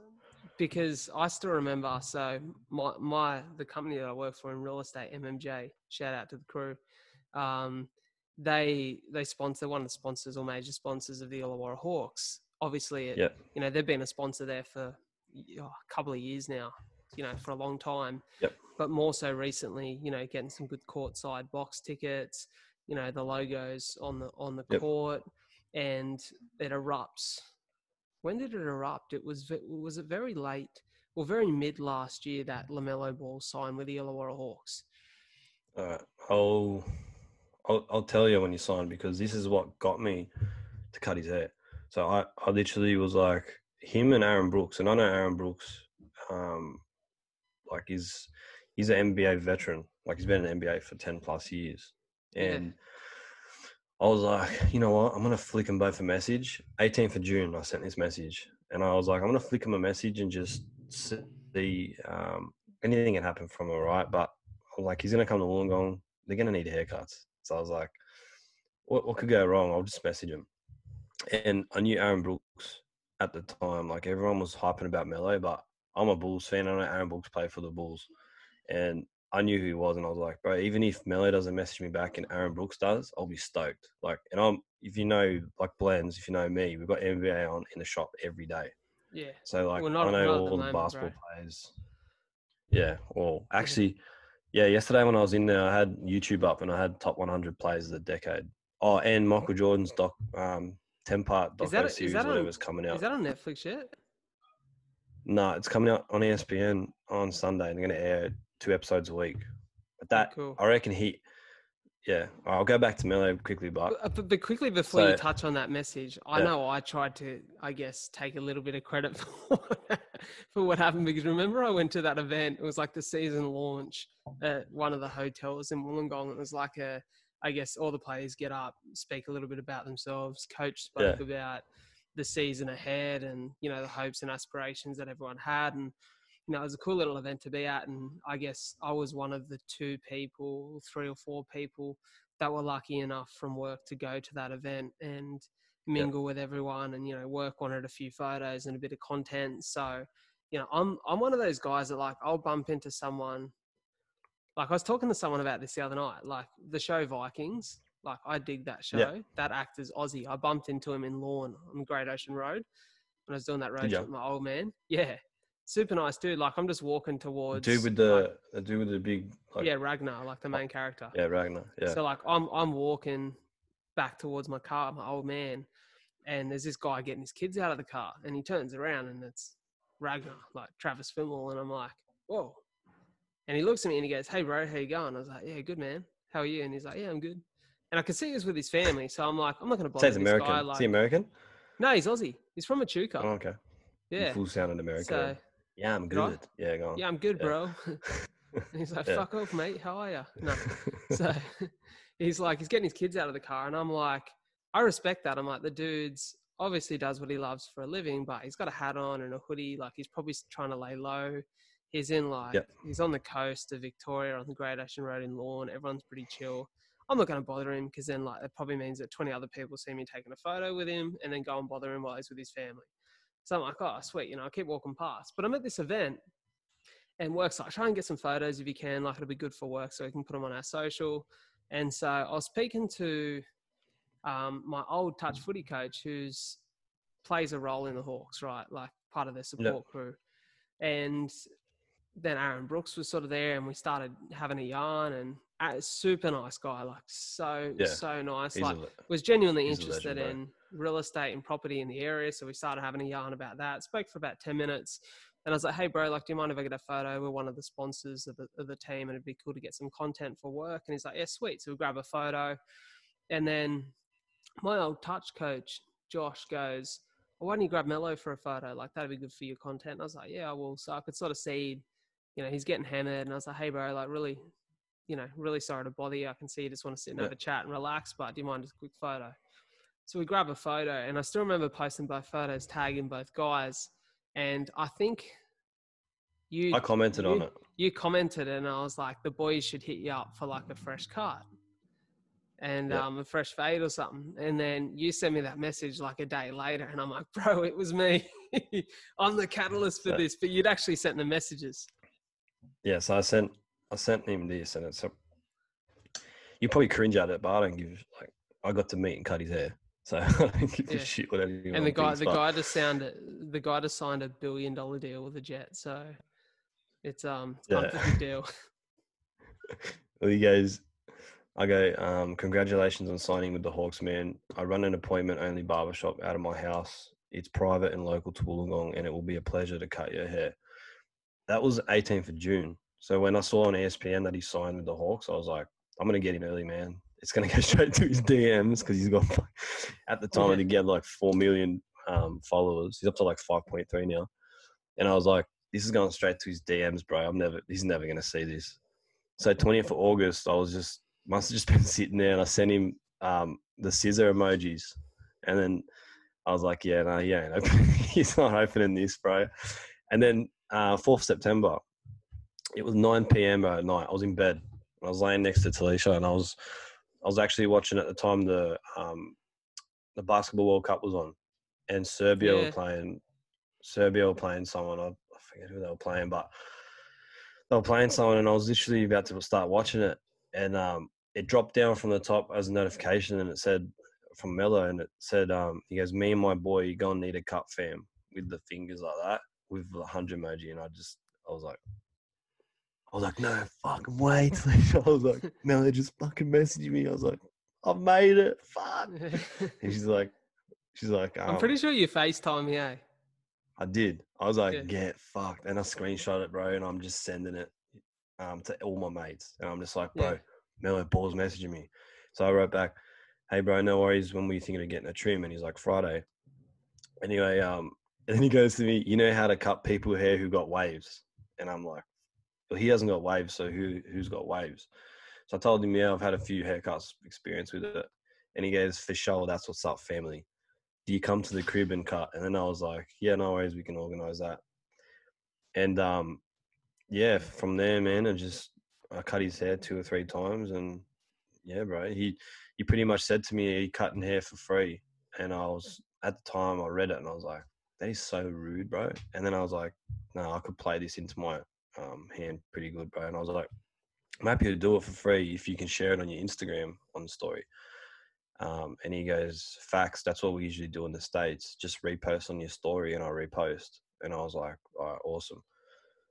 S1: Because I still remember. So my my the company that I work for in real estate, MMJ. Shout out to the crew. Um, they they sponsor one of the sponsors or major sponsors of the Illawarra Hawks. Obviously, it,
S2: Yep.
S1: you know they've been a sponsor there for oh, a couple of years now. You know, for a long time.
S2: Yep.
S1: But more so recently, you know, getting some good courtside box tickets. You know, the logos on the on the
S2: Yep.
S1: court, and it erupts when did it erupt? It was was it very late or very mid last year that LaMelo Ball signed with the Illawarra Hawks.
S2: Right. I'll, I'll I'll tell you when you sign because this is what got me to cut his hair. So I, I literally was like him and Aaron Brooks, and I know Aaron Brooks, um, like he's he's an NBA veteran. Like he's been in the NBA for ten plus years,
S1: Yeah.
S2: I was like, you know what? I'm gonna flick him both a message. 18th of June, I sent this message, and I was like, I'm gonna flick him a message and just see um, anything can happen from it, right? But I'm like, he's gonna come to Wollongong. They're gonna need haircuts. So I was like, what, what could go wrong? I'll just message him. And I knew Aaron Brooks at the time. Like everyone was hyping about Melo, but I'm a Bulls fan. I know Aaron Brooks played for the Bulls, and I knew who he was. And I was like, bro, even if Melo doesn't message me back and Aaron Brooks does, I'll be stoked. Like, and I'm if you know like Blendz, if you know me, we've got NBA on in the shop every day.
S1: Yeah,
S2: So like
S1: Well, not-
S2: I know
S1: at the
S2: all the basketball
S1: bro.
S2: players. Yeah. Well, actually, yeah. Yesterday when I was in there, I had YouTube up and I had top 100 players of the decade. Oh, and Michael Jordan's doc, um, 10 part
S1: Is that-
S2: series,
S1: that on-
S2: whatever's coming out.
S1: is that on Netflix yet?
S2: no, it's coming out on ESPN on Sunday. and They're going to air two episodes a week. But oh, that
S1: cool.
S2: I reckon he. Yeah, I'll go back to Melo quickly, but
S1: But, but, quickly before you touch on that message, I
S2: Yeah.
S1: know I tried to, I guess, take a little bit of credit for for what happened because remember I went to that event. It was like the season launch at one of the hotels in Wollongong. It was like a, I guess, all the players get up, speak a little bit about themselves. Coach spoke about the season ahead and you know the hopes and aspirations that everyone had and you know, it was a cool little event to be at. And I guess I was one of the two people, three or four people that were lucky enough from work to go to that event and mingle with everyone and, you know, work on it a few photos and a bit of content. So you know, I'm I'm one of those guys that like I'll bump into someone. Like I was talking to someone about this the other night. Like the show Vikings. Like I dig that show.
S2: Yeah.
S1: That actor's Aussie. I bumped into him in Lorne on Great Ocean Road when I was doing that road
S2: ya?
S1: trip with my old man. Yeah, super nice dude. Like I'm just walking
S2: The
S1: towards.
S2: dude with
S1: like,
S2: the the dude with the big like
S1: yeah Ragnar, like the oh, main character.
S2: yeah Ragnar yeah
S1: So like I'm I'm walking back towards my car, my old man, and there's this guy getting his kids out of the car, and he turns around and it's Ragnar, like Travis Fimmel, and I'm like, whoa. And he looks at me and he goes, "Hey bro, how you going?" I was like, "Yeah, good man. How are you?" And he's like, "Yeah, I'm good." And I could see he was with his family, so I'm like, I'm not gonna bother
S2: Says
S1: this
S2: American.
S1: guy.
S2: Is he American?
S1: no, he's Aussie. He's from Echuca.
S2: Oh, okay.
S1: Yeah.
S2: Full sounded American.
S1: So
S2: yeah, I'm good. Yeah, go on.
S1: yeah, I'm good,
S2: Yeah.
S1: bro. He's like,
S2: Yeah.
S1: "Fuck off, mate. How are you?" No. So he's like, he's getting his kids out of the car, and I'm like, I respect that. I'm like, the dude's obviously does what he loves for a living, but he's got a hat on and a hoodie. Like he's probably trying to lay low. He's in like
S2: Yep.
S1: he's on the coast of Victoria on the Great Ocean Road in Lorne. Everyone's pretty chill. I'm not going to bother him because then like it probably means that 20 other people see me taking a photo with him and then go and bother him while he's with his family. So I'm like, oh sweet, you know, I keep walking past. But I'm at this event and work's like try and get some photos if you can like it'll be good for work so we can put them on our social. And so i was speaking to um, my old touch footy coach who's plays a role in the hawks right like part of their support crew. And then aaron brooks was sort of there and we started having a yarn and uh, super nice guy like so
S2: Yeah.
S1: so nice
S2: He's
S1: like
S2: a
S1: was genuinely interested
S2: legend,
S1: in real estate and property in the area. So we started having a yarn about that. Spoke for about 10 minutes. And I was like, hey, bro, like, do you mind if I get a photo? We're one of the sponsors of the, of the team and it'd be cool to get some content for work. And he's like, yeah, sweet. So we grab a photo. And then my old touch coach, Josh, goes, well, why don't you grab Melo for a photo? Like, that'd be good for your content. And I was like, yeah, I will. So I could sort of see, you know, he's getting hammered. And I was like, hey, bro, like, really, you know, really sorry to bother you. I can see you just want to sit and have a chat and relax, but do you mind just a quick photo? So we grab a photo, and I still remember posting both photos, tagging both guys. And I think you
S2: I commented on it.
S1: you commented, and I was like, the boys should hit you up for like a fresh cut and
S2: Yeah.
S1: um, a fresh fade or something. And then you sent me that message like a day later, and I'm like, bro, it was me. I'm the catalyst for this. But you'd actually sent the messages.
S2: Yeah, so I sent I sent him this, and it's a, you probably cringe at it, but I don't give like I got to meet and cut his hair, so I don't give
S1: Yeah.
S2: a shit what anyone
S1: and the guy,
S2: thinks,
S1: the
S2: but-
S1: guy just sounded, the guy just signed a billion dollar deal with the Jet. So it's um, it's
S2: Yeah.
S1: a big deal.
S2: Well, he goes, I go, um, congratulations on signing with the Hawks, man. I run an appointment only barbershop out of my house. It's private and local to Wollongong, and it will be a pleasure to cut your hair. That was 18th of June. So when I saw on ESPN that he signed with the Hawks, I was like, I'm going to get in early, man. It's going to go straight to his DMs because he's got, at the time,
S1: Yeah.
S2: he get like 4 million um, followers. He's up to like 5.3 now. And I was like, this is going straight to his DMs, bro. I'm never, he's never going to see this. So 20th of August, I was just must have just been sitting there, and I sent him um, the scissor emojis, and then I was like, "Yeah, no, yeah, no, he's not opening this, bro." And then uh, 4th September, it was 9 p.m. at night. I was in bed. I was laying next to Talisha, and I was I was actually watching at the time the um, the basketball World Cup was on, and Serbia
S1: Yeah.
S2: were playing. Serbia were playing someone. I, I forget who they were playing, but they were playing someone, and I was literally about to start watching it, and um, it dropped down from the top as a notification, and it said from Melo, and it said, um, he goes, "Me and my boy, you gonna need a cut, fam," with the fingers like that, with the hundred emoji, and I just, I was like. I was like, no fucking way. Talisha. I was like, Melo just fucking messaged me. I was like, I've made it. Fuck. And she's like, she's like,
S1: I'm
S2: um,
S1: pretty sure you FaceTime me, eh?
S2: I did. I was like,
S1: Yeah.
S2: get fucked. And I screenshot it, bro, and I'm just sending it um, to all my mates. And I'm just like, bro,
S1: Yeah.
S2: Melo Ball's messaging me. So I wrote back, hey, bro, no worries. When were you thinking of getting a trim? And he's like, Friday. Anyway, um, and then he goes to me, you know how to cut people hair who got waves? And I'm like, well, he hasn't got waves, so who who's got waves? So I told him, yeah, I've had a few haircuts experience with it. And he goes, for sure, that's what's up, family do you come to the crib and cut? And then I was like, yeah, no worries, we can organize that. And um, yeah, from there, man, I just I cut his hair two or three times, and yeah, bro, he he pretty much said to me he cutting hair for free, and I was at the time I read it and I was like, that is so rude, bro. And then I was like, no, I could play this into my um, hand pretty good, bro. And I was like, I'm happy to do it for free if you can share it on your Instagram on the story. Um, and he goes, facts. That's what we usually do in the states. Just repost on your story, and I repost. And I was like, all right, awesome.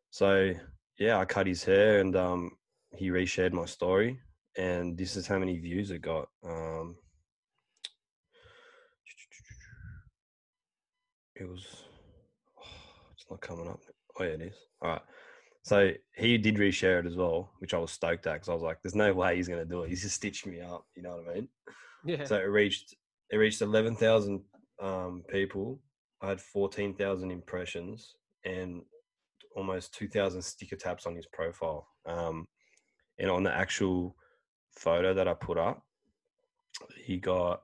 S2: So yeah, I cut his hair, and um, he reshared my story, and this is how many views it got. Um, it was, oh, it's not coming up. Oh yeah, it is. All right. So he did reshare it as well, which I was stoked at because I was like, "There's no way he's going to do it. He's just stitched me up." You know what I mean?
S1: Yeah.
S2: So it reached it reached eleven thousand um, people. I had fourteen thousand impressions and almost two thousand sticker taps on his profile. Um, and on the actual photo that I put up, he got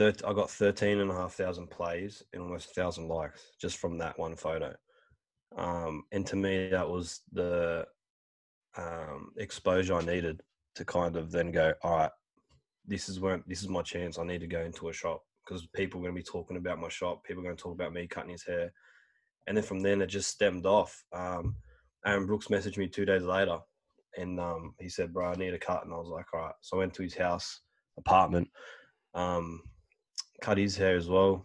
S2: I got thirteen and a half thousand plays and almost a thousand likes just from that one photo. Um, and to me, that was the um, exposure I needed to kind of then go, all right, this is where this is my chance. I need to go into a shop because people are going to be talking about my shop. People are going to talk about me cutting his hair, and then from then it just stemmed off. Um, Aaron Brooks messaged me two days later, and um, he said, "Bro, I need a cut," and I was like, "All right." So I went to his house apartment, um, cut his hair as well,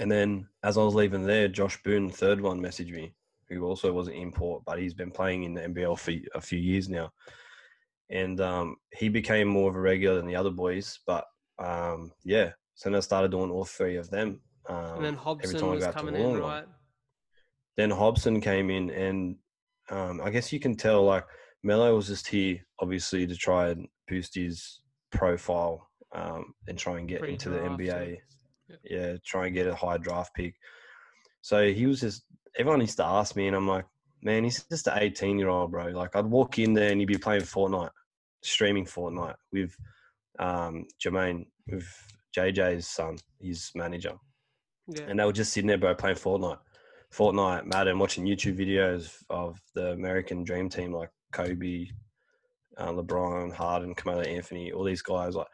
S2: and then as I was leaving there, Josh Boone, third one, messaged me, who also was an import, but he's been playing in the NBL for a few years now and um, he became more of a regular than the other boys. But um, yeah, so then I started doing all three of them. Um,
S1: and then Hobson was coming in, right?
S2: Then Hobson came in, and um, I guess you can tell like Melo was just here, obviously, to try and boost his profile um, and try and get into the NBA. Yeah. yeah, try and get a high draft pick. So he was just everyone used to ask me, and I'm like, man, he's just an 18 year old, bro. Like I'd walk in there and he'd be playing Fortnite streaming Fortnite with um, Jermaine, with JJ's son, his manager. Yeah. And they were just sitting there, bro, playing Fortnite. Fortnite, Madden, watching YouTube videos of the American Dream Team like Kobe, uh, LeBron, Harden, Carmelo Anthony, all these guys. Like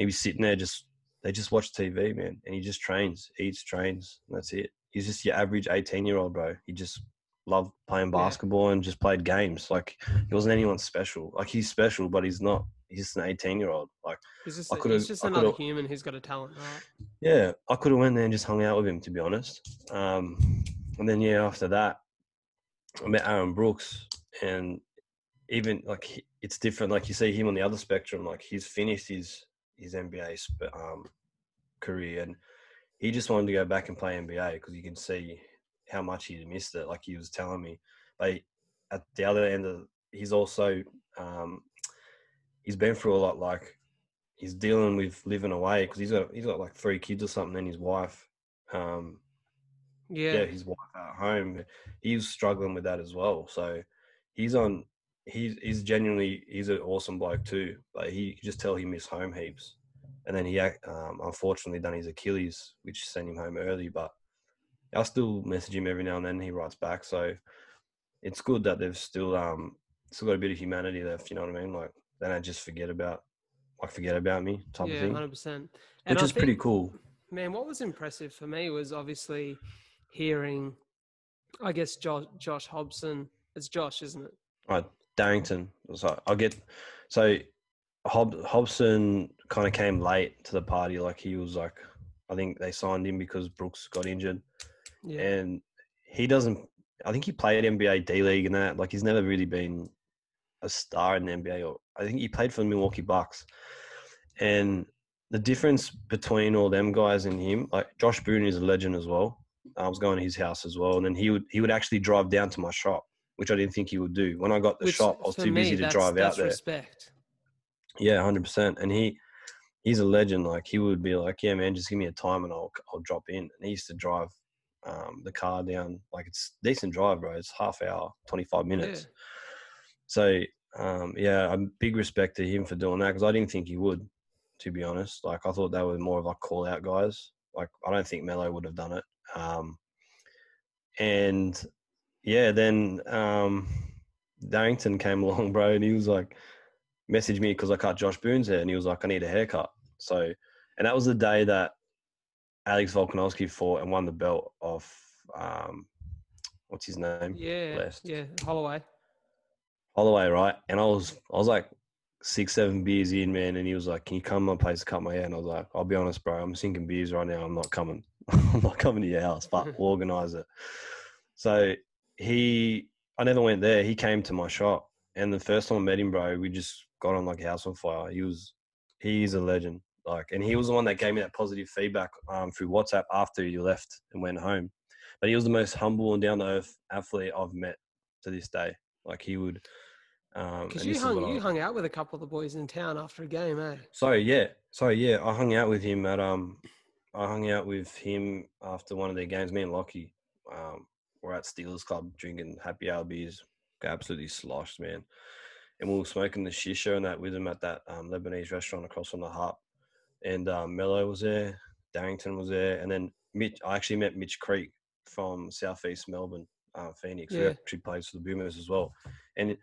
S2: he was sitting there, just they just watch TV, man, and he just trains, eats, trains, and that's it. He's just your average eighteen year old, bro. He just loved playing basketball yeah. and just played games. Like he wasn't anyone special. Like he's special, but he's not. He's just an eighteen-year-old. Like
S1: he's just, I could just another human who's got a talent, right?
S2: Yeah, I could have went there and just hung out with him, to be honest. Um, and then yeah, after that, I met Aaron Brooks, and even like it's different. Like you see him on the other spectrum. Like he's finished his his NBA um, career, and he just wanted to go back and play NBA because you can see how much he missed it. Like he was telling me, but at the other end of, he's also um, he's been through a lot. Like he's dealing with living away because he's got he's got like three kids or something, and his wife, um,
S1: yeah,
S2: yeah, his wife at home. He's struggling with that as well. So he's on. He's he's genuinely he's an awesome bloke too. But he just tell he missed home heaps. And then he um, unfortunately done his Achilles, which sent him home early. But I still message him every now and then. He writes back, so it's good that they've still um still got a bit of humanity left. You know what I mean? Like they don't just forget about like forget about me type
S1: yeah,
S2: of thing.
S1: Yeah, hundred percent.
S2: Which I is think, pretty cool.
S1: Man, what was impressive for me was obviously hearing, I guess Josh, Josh Hobson. It's Josh, isn't it?
S2: Right, Darington. So I get so Hob, Hobson kind of came late to the party. Like he was like, I think they signed him because Brooks got injured. Yeah. And he doesn't. I think he played NBA D League and that. Like he's never really been a star in the NBA. Or I think he played for the Milwaukee Bucks. And the difference between all them guys and him, like Josh Boone is a legend as well. I was going to his house as well, and then he would he would actually drive down to my shop, which I didn't think he would do. When I got the which, shop, I was too me, busy to drive out there.
S1: Respect.
S2: Yeah, hundred percent. And he he's a legend. Like he would be like, "Yeah, man, just give me a time and I'll I'll drop in." And he used to drive um, the car down. Like it's decent drive, bro. It's half hour, twenty five minutes. Yeah. So um, yeah, a big respect to him for doing that because I didn't think he would, to be honest. Like I thought they were more of like call out guys. Like I don't think Melo would have done it. Um, and yeah, then um, Darington came along, bro, and he was like, messaged me because I cut Josh Boone's hair, and he was like, I need a haircut. So, and that was the day that Alex Volkanovski fought and won the belt off um, what's his name?
S1: Yeah,
S2: Blessed.
S1: yeah, Holloway.
S2: Holloway, right? And I was I was like six, seven beers in, man, and he was like, Can you come to my place to cut my hair? And I was like, I'll be honest, bro, I'm sinking beers right now. I'm not coming. I'm not coming to your house, but we'll organize it. So he I never went there. He came to my shop and the first time I met him, bro, we just got on like a house on fire. He was he is a legend. Like and he was the one that gave me that positive feedback um, through WhatsApp after he left and went home. But he was the most humble and down to earth athlete I've met to this day. Like he would. Um,
S1: Because
S2: and
S1: you hung
S2: what I-
S1: you hung out with a couple of the boys in town after a game, eh?
S2: So yeah, so yeah. I hung out with him at um, I hung out with him after one of their games. Me and Lockie, um, were at Steelers Club drinking happy hour beers, got absolutely sloshed, man. And we were smoking the shisha and that with him at that um, Lebanese restaurant across from the hut. And um, Melo was there, Darington was there, and then Mitch. I actually met Mitch Creek from Southeast Melbourne, uh, Phoenix. Who actually plays for the Boomers as well. And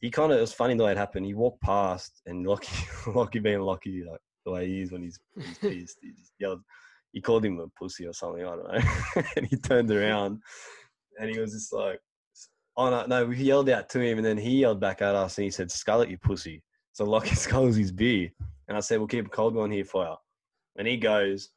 S2: he kind of it was funny the way it happened. He walked past and Lockie, Lockie being Lockie, like the way he is when he's, he's pissed, he just yelled. He called him a pussy or something. I don't know. and he turned around and he was just like, "Oh no, no!" We yelled out to him, and then he yelled back at us and he said, "Scarlet, you pussy." So Lockie sculls his beer, and I said, "We'll keep a cold one here for you." And he goes,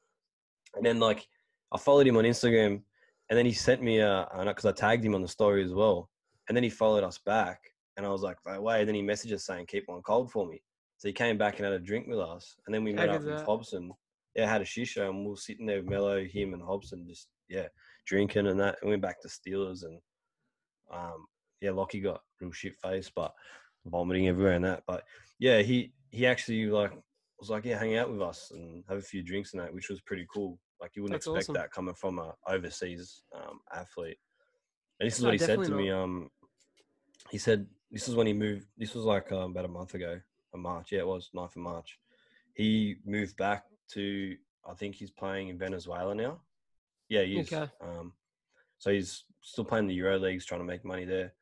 S2: and then like I followed him on Instagram, and then he sent me a because I tagged him on the story as well, and then he followed us back, and I was like, "No way!" And then he messaged us saying, "Keep one cold for me." So he came back and had a drink with us, and then we
S1: How
S2: met up
S1: good's
S2: with? Hobson. Yeah, had a shisha, and we were sitting there with Melo, him, and Hobson, just yeah, drinking and that. And we went back to Steelers, and um, yeah, Lockie got real shit face, but vomiting everywhere and that. But yeah, he he actually like was like, yeah, hang out with us and have a few drinks and that, which was pretty cool. Like you wouldn't
S1: That's
S2: expect
S1: awesome.
S2: that coming from a overseas um, athlete. And this is
S1: No,
S2: what he said to
S1: definitely
S2: me. Um, he said this is when he moved. This was like um, about a month ago, in March. Yeah, it was 9th of March. He moved back to. I think he's playing in Venezuela now. Yeah, he is.
S1: Okay.
S2: Um, so he's still playing the Euro leagues, trying to make money there.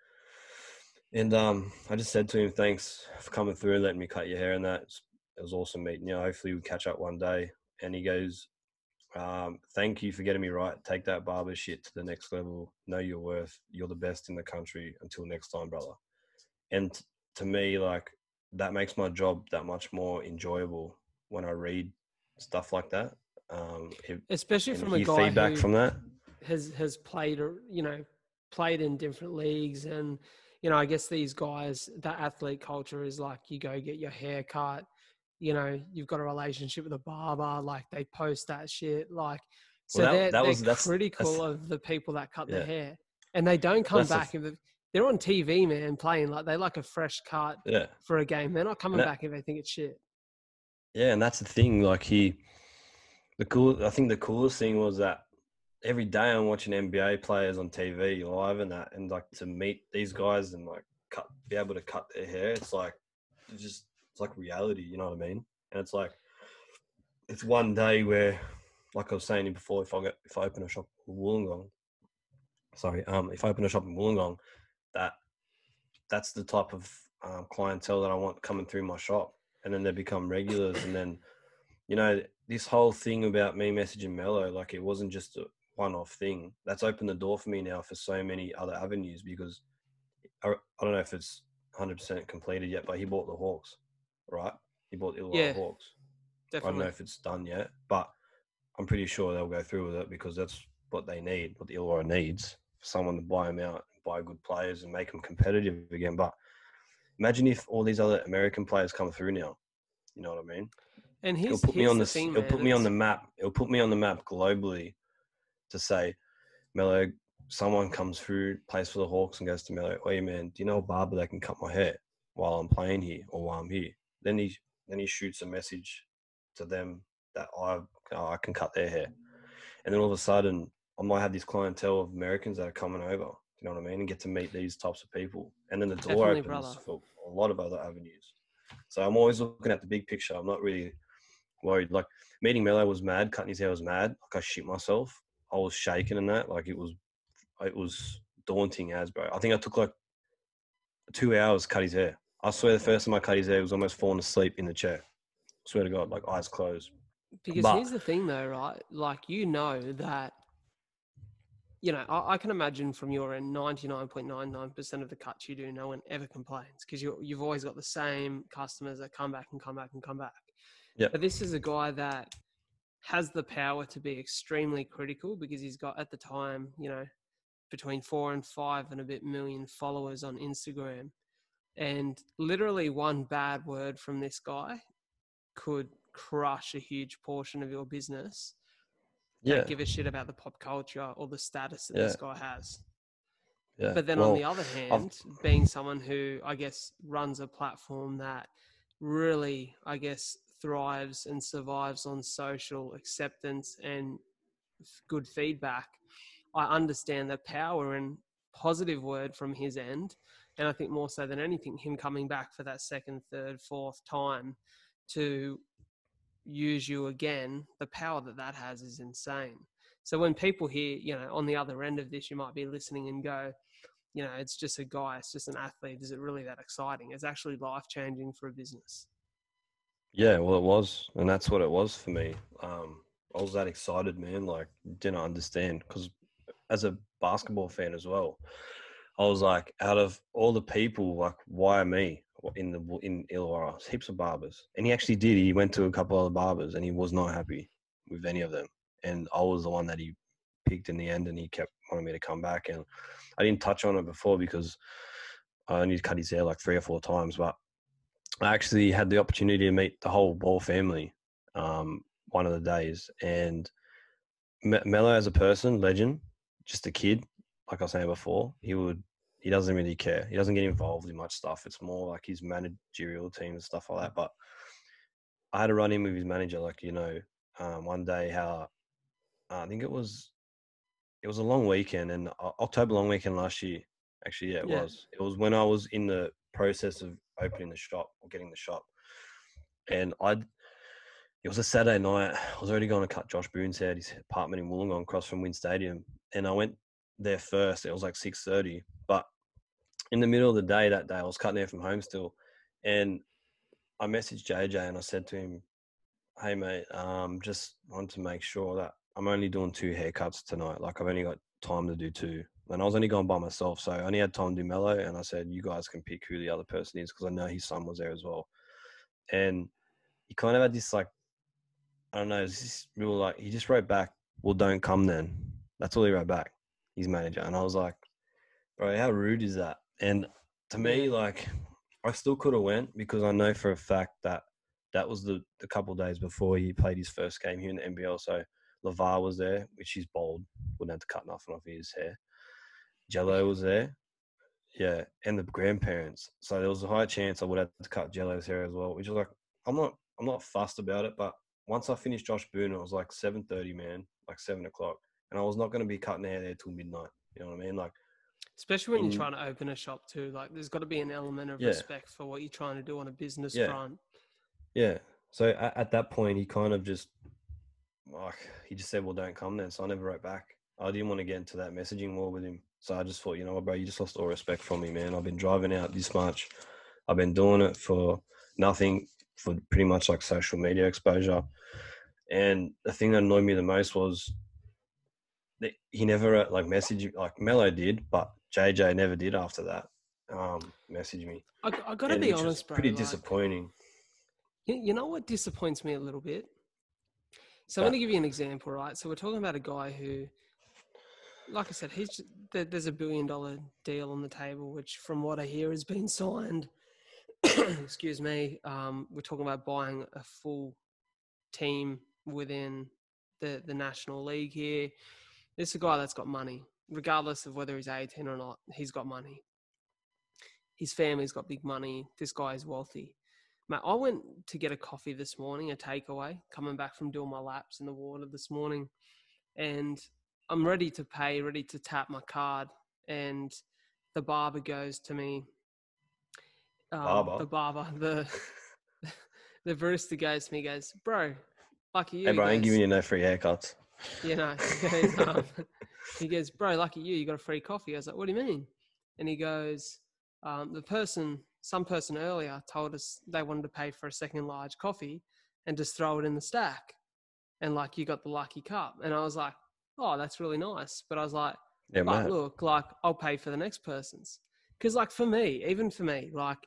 S2: And um, I just said to him, "Thanks for coming through and letting me cut your hair." And that it was awesome meeting you. Hopefully, we catch up one day. And he goes, um, "Thank you for getting me right. Take that barber shit to the next level. Know your worth. You're the best in the country. Until next time, brother." And t- to me, like that makes my job that much more enjoyable when I read stuff like that. Um, if,
S1: Especially from a guy
S2: feedback
S1: who
S2: from that.
S1: has has played you know played in different leagues and you know i guess these guys that athlete culture is like you go get your hair cut you know you've got a relationship with a barber like they post that shit like so
S2: Well, that-
S1: they're,
S2: that
S1: they're
S2: was- that's-
S1: critical
S2: that's-
S1: of the people that cut their hair and they don't come
S2: That's
S1: back if they've- they're on tv man playing like they like a fresh cut
S2: Yeah.
S1: for a game they're not coming
S2: that-
S1: back if they think it's shit
S2: Yeah, and that's the thing. Like he, the cool. I think the coolest thing was that every day I'm watching NBA players on TV live and that, and like to meet these guys and like cut, be able to cut their hair. It's like, it's just it's like reality. You know what I mean? And it's like, it's one day where, like I was saying before, if I get if I open a shop in Wollongong, sorry, um, if I open a shop in Wollongong, that that's the type of um, clientele that I want coming through my shop, and then they become regulars, and then you know this whole thing about me messaging Melo, like it wasn't just a one-off thing. That's opened the door for me now for so many other avenues because I, I don't know if it's 100% completed yet, but he bought the Hawks, right? He bought the
S1: Yeah,
S2: Hawks. I don't know if it's done yet, but I'm pretty sure they'll go through with it because that's what they need, what the Illawarra needs, for someone to buy them out, buy good players, and make them competitive again. But imagine if all these other American players come through now. You know what I mean?
S1: And
S2: It'll
S1: here's,
S2: put me on
S1: the
S2: the,
S1: thing,
S2: it'll
S1: man,
S2: put me on the map. It'll put me on the map globally to say, Melo, someone comes through, plays for the Hawks, and goes to Melo, "Hey oh, man, do you know a barber that can cut my hair while I'm playing here or while I'm here?" Then he then he shoots a message to them that I oh, I can cut their hair, and then all of a sudden I might have this clientele of Americans that are coming over. You know what I mean? And get to meet these types of people, and then the door
S1: Definitely,
S2: opens
S1: brother.
S2: for a lot of other avenues. So I'm always looking at the big picture. I'm not really worried. Like meeting Melo was mad, cutting his hair was mad. Like I shit myself. I was shaking and that. Like it was, it was daunting as bro. I think I took like two hours to cut his hair. I swear the first time I cut his hair, I was almost falling asleep in the chair. swear to God, like eyes closed.
S1: Because
S2: But-
S1: here's the thing, though, right? Like you know that, you know, I, I can imagine from your end, ninety nine point nine nine percent of the cuts you do, no one ever complains because you you've always got the same customers that come back and come back and come back.
S2: Yep.
S1: But this is a guy that has the power to be extremely critical because he's got at the time, you know, between four and five and a bit million followers on Instagram. And literally one bad word from this guy could crush a huge portion of your business.
S2: Yeah,
S1: Don't give a shit about the pop culture or the status that this guy has.
S2: yeah.
S1: But then
S2: Well,
S1: on the other hand, being someone who I guess runs a platform that really, I guess, thrives and survives on social acceptance and good feedback, I understand the power and positive word from his end. And I think more so than anything, him coming back for that second, third, fourth time to use you again, the power that that has is insane. So when people hear, you know, on the other end of this, you might be listening and go, you know, it's just a guy, it's just an athlete. Is it really that exciting? It's actually life changing for a business.
S2: Yeah, well, it was, and that's what it was for me. Um, I was that excited, man. Like, didn't understand because as a basketball fan as well, I was like, out of all the people, like, why me in the in Illawarra? Heaps of barbers, and he actually did. He went to a couple other barbers, and he was not happy with any of them. And I was the one that he picked in the end, and he kept wanting me to come back. And I didn't touch on it before because I only cut his hair like three or four times, but I actually had the opportunity to meet the whole Ball family um, one of the days. And Me- Melo, as a person, legend, just a kid, like I was saying before, he would he doesn't really care. He doesn't get involved in much stuff. It's more like his managerial team and stuff like that. But I had a run in with his manager, like you know, um, one day how I think it was it was a long weekend and O- October long weekend last year. Actually, yeah, it
S1: Yeah.
S2: was. It was when I was in the process of opening the shop or getting the shop, and I. It was a Saturday night. I was already going to cut Josh Boone's at his apartment in Wollongong, across from Win Stadium, and I went there first. It was like six thirty, but in the middle of the day that day, I was cutting hair from home still, and I messaged JJ and I said to him, "Hey mate, um, just want to make sure that I'm only doing two haircuts tonight. Like I've only got time to do two, and I was only going by myself, so I only had Tom to do Melo. And I said, you guys can pick who the other person is because I know his son was there as well. And he kind of had this like, I don't know, this real like he just wrote back, "Well, don't come then." That's all he wrote back. His manager, and I was like, bro, how rude is that? And to me, like, I still could have went because I know for a fact that that was the, the couple days before he played his first game here in the NBL. So LaVar was there, which is bald, wouldn't have to cut nothing off his hair. Gelo was there, yeah, and the grandparents. So there was a high chance I would have to cut Gelo's hair as well, which was like I'm not I'm not fussed about it, but once I finished Josh Boone, it was like seven thirty, man, like seven o'clock, and I was not going to be cutting hair there till midnight. You know what I mean? Like,
S1: Especially when
S2: in-
S1: you're trying to open a shop too. Like there's got to be an element of
S2: Yeah.
S1: respect for what you're trying to do on a business
S2: Yeah.
S1: front.
S2: yeah. So at, at that point, he kind of just like he just said, "Well, don't come then." So I never wrote back. I didn't want to get into that messaging war with him. So I just thought, you know what, bro, you just lost all respect from me, man. I've been driving out this much. I've been doing it for nothing, for pretty much like social media exposure. And the thing that annoyed me the most was that he never like messaged like Melo did, but JJ never did after that. Um, message me.
S1: I, I got to
S2: And
S1: be honest, bro.
S2: Pretty
S1: like,
S2: disappointing.
S1: You, you know what disappoints me a little bit? So I'm going to give you an example, right? So we're talking about a guy who, like I said, he's ju- there, there's a billion dollar deal on the table, which from what I hear has been signed. Excuse me. Um, we're talking about buying a full team within the the national league here. This is a guy that's got money, regardless of whether he's 18 or not. He's got money. His family's got big money. This guy is wealthy. Mate, I went to get a coffee this morning, a takeaway, coming back from doing my laps in the water this morning. And I'm ready to pay, ready to tap my card. And the barber goes to me. um,
S2: Barber?
S1: The barber, the the barista goes to me, goes, Bro, lucky you.
S2: Hey, bro, I ain't giving you no free haircuts.
S1: you know, he goes, um, he goes, bro, lucky you, you got a free coffee. I was like, what do you mean? And he goes, um, the person, some person earlier told us they wanted to pay for a second large coffee and just throw it in the stack. and like you got the lucky cup. And I was like, oh, that's really nice. But I was like,
S2: Yeah,
S1: look, like I'll pay for the next person's. Because like for me, even for me, like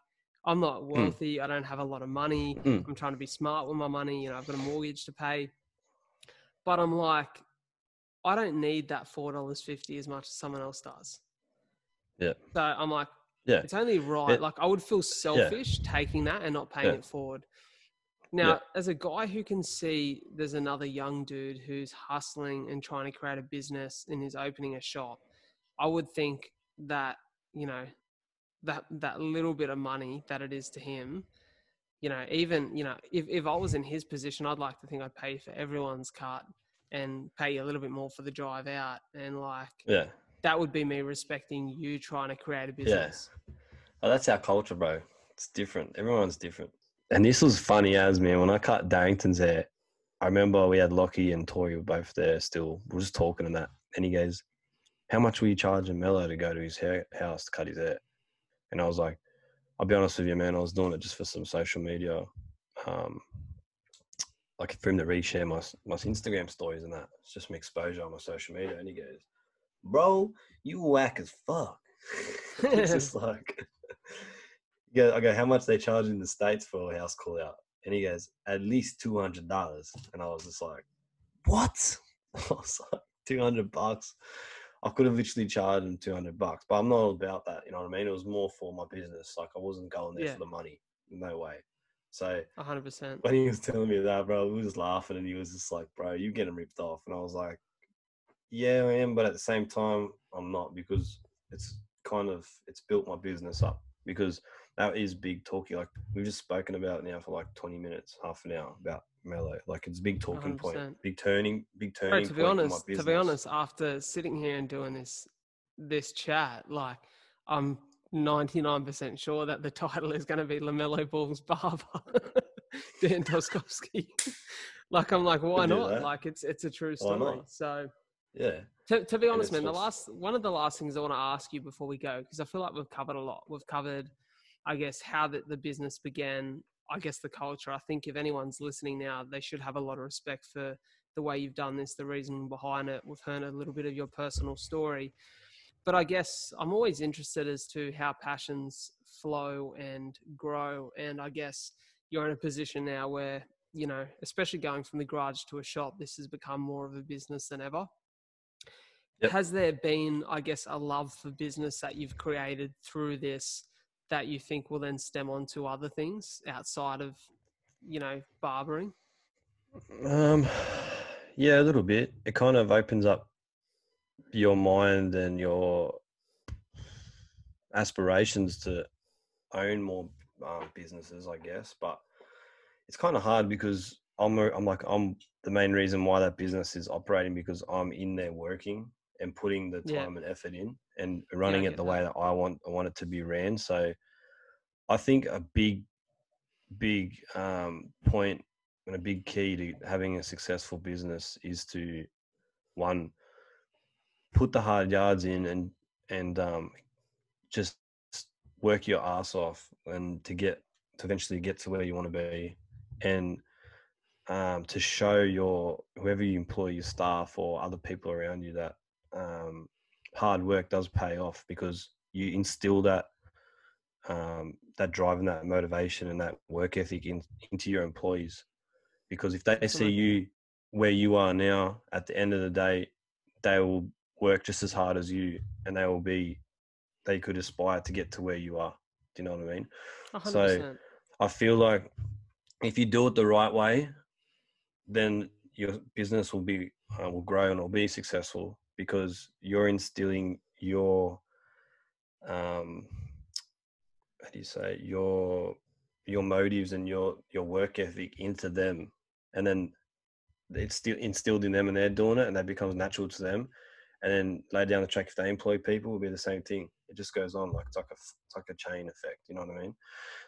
S1: I'm not wealthy. I don't have a lot of money.
S2: Mm.
S1: I'm trying to be smart with my money. You know, I've got a mortgage to pay. But I'm like, I don't need that four dollars fifty as much as someone else does.
S2: Yeah.
S1: So I'm like,
S2: Yeah.
S1: it's only right.
S2: It-
S1: like I would feel selfish taking that and not paying
S2: Yeah.
S1: it forward. Now, as a guy who can see there's another young dude who's hustling and trying to create a business and is opening a shop, I would think that, you know, that that little bit of money that it is to him, you know, even, you know, if, if I was in his position, I'd like to think I'd pay for everyone's cut and pay you a little bit more for the drive out. And like
S2: Yeah.
S1: that would be me respecting you trying to create a business.
S2: Oh, that's our culture, bro. It's different. Everyone's different. And this was funny as man. When I cut Darington's hair, I remember we had Lockie and Tori were both there still. We are just talking and that. And he goes, How much were you charging Melo to go to his hair house to cut his hair? And I was like, I'll be honest with you, man, I was doing it just for some social media. Um like for him to reshare my my Instagram stories and that. It's just some exposure on my social media. And he goes, Bro, you whack as fuck. it's just like yeah, I go, how much they charge in the States for a house call out? And he goes, at least two hundred dollars. And I was just like, What? I was like, two hundred bucks. I could have literally charged him two hundred bucks, but I'm not about that. You know what I mean? It was more for my business. Like I wasn't going there
S1: Yeah.
S2: for the money. No way. So
S1: hundred percent.
S2: when he was telling me that, bro, we was laughing and he was just like, bro, you getting ripped off. And I was like, yeah, I am. But at the same time, I'm not because it's kind of, it's built my business up because that is big talking. Like we've just spoken about it now for like 20 minutes, half an hour about Melo. Like it's a big talking point,
S1: 100%.
S2: big turning, big turning
S1: Bro, to be
S2: point my
S1: honest, to be honest, after sitting here and doing this this chat, like I'm 99% sure that the title is going to be LaMelo Ball's barber, Dan Toskovski. like I'm like, why not?
S2: that.
S1: Like it's it's a true story. So
S2: Yeah.
S1: to, to be honest, man, the last one of the last things I want to ask you before we go, because I feel like we've covered a lot. We've covered, I guess, how the, the business began. I guess the culture. I think if anyone's listening now, they should have a lot of respect for the way you've done this, the reason behind it. We've heard a little bit of your personal story, but I guess I'm always interested as to how passions flow and grow. And I guess you're in a position now where you know, especially going from the garage to a shop, this has become more of a business than ever.
S2: Yep.
S1: Has there been, I guess, a love for business that you've created through this that you think will then stem on to other things outside of, you know, barbering?
S2: Um, yeah, a little bit. It kind of opens up your mind and your aspirations to own more um, businesses, I guess. But it's kind of hard because I'm a- I'm like I'm the main reason why that business is operating because I'm in there working and putting the
S1: Yeah.
S2: time and effort in and running
S1: get
S2: it the
S1: that.
S2: way that I want I want it to be ran. So I think a big big um, point and a big key to having a successful business is to one put the hard yards in and and um, just work your ass off and to get to eventually get to where you want to be and um, to show your whoever you employ your staff or other people around you that um, hard work does pay off because you instill that um, that drive and that motivation and that work ethic in, into your employees. Because if they see you where you are now at the end of the day they will work just as hard as you and they will be they could aspire to get to where you are. Do you know what i mean?
S1: A hundred
S2: So- I feel like if you do it the right way, then your business will be uh, will grow and will be successful because you're instilling your um how do you say your your motives and your your work ethic into them. And then it's still instilled in them and they're doing it and that becomes natural to them. And then later down the track if they employ people will be the same thing. It just goes on like it's like a it's like a chain effect you know what i mean?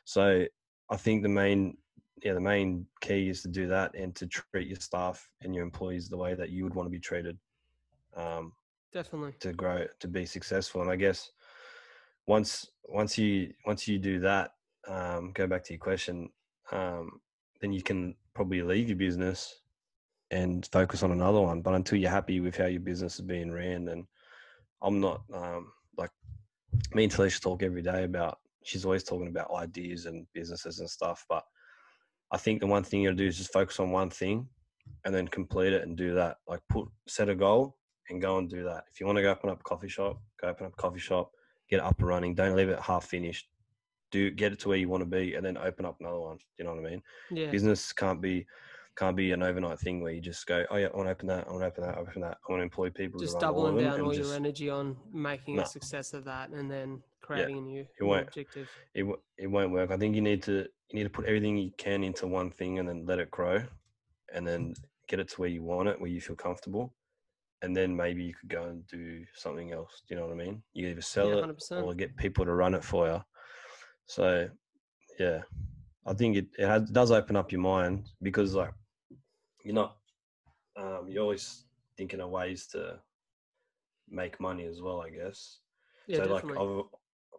S2: So I think the main yeah the main key is to do that and to treat your staff and your employees the way that you would want to be treated um,
S1: Definitely.
S2: to grow to be successful. And I guess once once you once you do that, um, go back to your question, um, then you can probably leave your business and focus on another one. But until you're happy with how your business is being ran, then I'm not um, like me and Talisha talk every day about. She's always talking about ideas and businesses and stuff. But I think the one thing you gotta do is just focus on one thing and then complete it and do that. Like put set a goal and go and do that. If you want to go open up a coffee shop, go open up a coffee shop, get it up and running. Don't leave it half finished. Do get it to where you want to be and then open up another one. Do you know what I mean?
S1: Yeah.
S2: Business can't be can't be an overnight thing where you just go, oh yeah, I want to open that, I want to open that, open that. I want to employ people.
S1: Just doubling down all
S2: just-
S1: your energy on making
S2: No.
S1: a success of that and then creating a new, new
S2: won't.
S1: objective.
S2: it w- it won't work. I think you need to you need to put everything you can into one thing and then let it grow, and then get it to where you want it, where you feel comfortable, and then maybe you could go and do something else. Do you know what I mean? You either sell
S1: Yeah,
S2: it or get people to run it for you. So, yeah, I think it it has, does open up your mind because like you're not um, you're always thinking of ways to make money as well. I guess
S1: Yeah,
S2: so
S1: definitely.
S2: like I've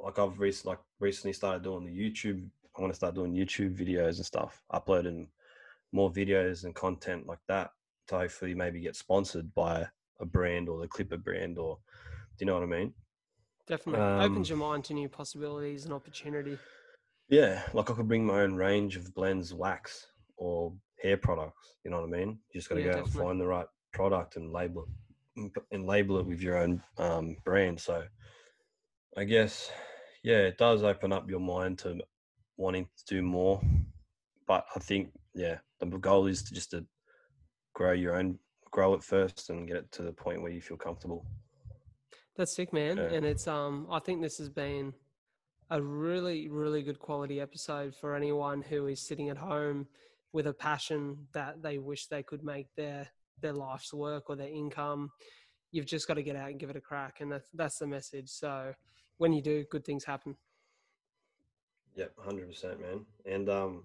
S2: like I've recently like recently started doing the YouTube. I want to start doing YouTube videos and stuff, uploading more videos and content like that to hopefully maybe get sponsored by a brand or the Clipper brand or do you know what I mean?
S1: definitely.
S2: um,
S1: Opens your mind to new possibilities and opportunity.
S2: Yeah, like I could bring my own range of Blendz, wax or hair products. You know what I mean? You just got to
S1: Yeah,
S2: go out and find the right product and label it and and label it with your own um, brand. So I guess yeah, it does open up your mind to wanting to do more. But I think yeah, the goal is to just to grow your own, grow it first, and get it to the point where you feel comfortable.
S1: That's sick, man.
S2: Yeah.
S1: And it's um I think this has been a really, really good quality episode for anyone who is sitting at home with a passion that they wish they could make their their life's work or their income. You've just got to get out and give it a crack, and that's that's the message. So when you do, good things happen.
S2: Yep, hundred percent, man. And um,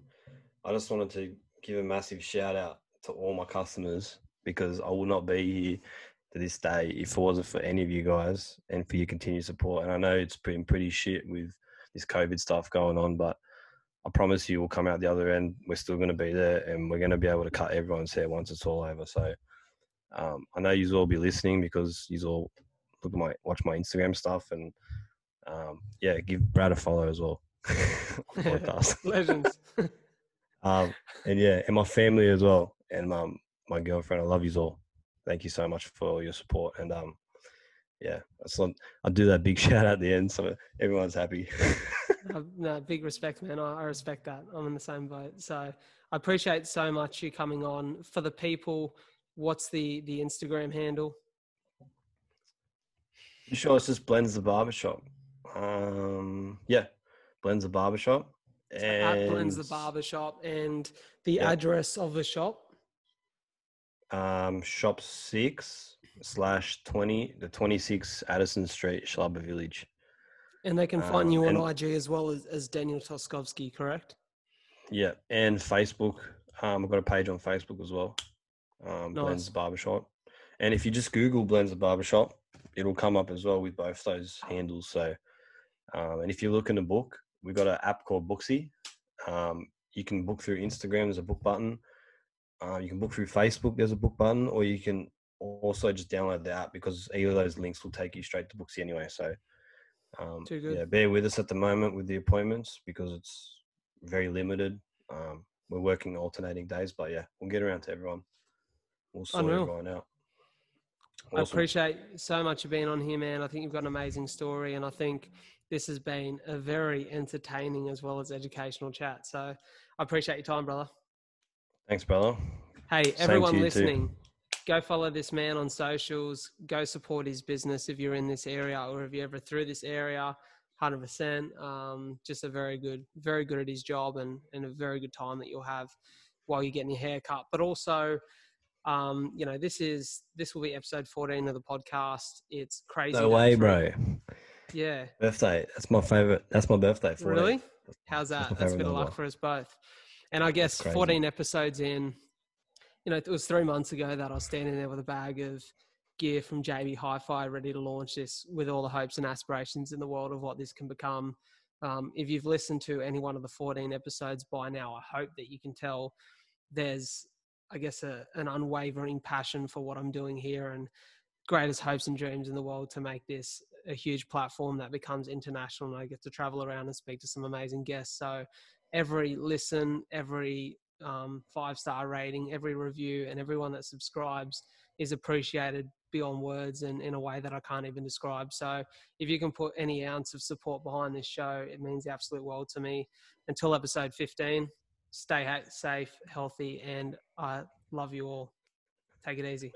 S2: I just wanted to give a massive shout out to all my customers because I will not be here to this day if it wasn't for any of you guys and for your continued support. And I know it's been pretty shit with this COVID stuff going on, but I promise you, we'll come out the other end. We're still going to be there, and we're going to be able to cut everyone's hair once it's all over. So um, I know you all be listening because you all look at my watch my Instagram stuff and um, yeah, give Brad a follow as well.
S1: Legends.
S2: Um, and yeah, and my family as well, and um, my girlfriend. I love you all. Thank you so much for your support. And um, yeah, that's not, I'll do that big shout out at the end so everyone's happy.
S1: Uh, no, big respect, man. I, I respect that. I'm in the same boat. So I appreciate so much you coming on. For the people, what's the the Instagram handle?
S2: you sure it's just Blendz the barbershop? Um, yeah, Blendz the barbershop.
S1: So at Blendz the
S2: And,
S1: Barbershop and the
S2: Yeah.
S1: address of the shop.
S2: Um, shop six slash twenty, the twenty six Addison Street, Shellharbour Village.
S1: And they can find
S2: Um,
S1: you on
S2: and-
S1: IG as well as, as Daniel Toskovski, correct?
S2: Yeah, and Facebook. Um, I've got a page on Facebook as well. Um,
S1: Blendz
S2: Barbershop. And if you just Google Blendz Barbershop, it'll come up as well with both those handles. So, um, and if you look in the book, we've got an app called Booksy. Um, you can book through Instagram. There's a book button. Uh, you can book through Facebook. There's a book button, or you can also just download the app because either of those links will take you straight to Booksy anyway. So, um,
S1: Too good.
S2: yeah, bear with us at the moment with the appointments because it's very limited. Um, we're working alternating days, but yeah, we'll get around to everyone. We'll sort
S1: Unreal.
S2: everyone out.
S1: I appreciate so much you being on here, man. I think you've got an amazing story, and I think this has been a very entertaining as well as educational chat. So I appreciate your time, brother.
S2: Thanks, brother.
S1: Hey,
S2: Same
S1: everyone
S2: you too.
S1: listening, go follow this man on socials. Go support his business if you're in this area or if you're ever through this area. Hundred percent. Um, just a very good, very good at his job, and and a very good time that you'll have while you're getting your hair cut. But also, um, you know, this is this will be episode 14 of the podcast. It's crazy.
S2: No way, bro.
S1: Yeah.
S2: Birthday. That's my favorite. That's my birthday. 14.
S1: Really? How's
S2: That's
S1: that?
S2: my
S1: That's a bit of luck for us both. And I guess 14 episodes in, you know, it was three months ago that I was standing there with a bag of gear from JB Hi-Fi ready to launch this with all the hopes and aspirations in the world of what this can become. Um, if you've listened to any one of the 14 episodes by now, I hope that you can tell there's I guess, a, an unwavering passion for what I'm doing here and greatest hopes and dreams in the world to make this a huge platform that becomes international. And I get to travel around and speak to some amazing guests. So every listen, every um, five star rating, every review, and everyone that subscribes is appreciated beyond words and in a way that I can't even describe. So if you can put any ounce of support behind this show, it means the absolute world to me. Until episode 15, stay safe, healthy, and I love you all. Take it easy.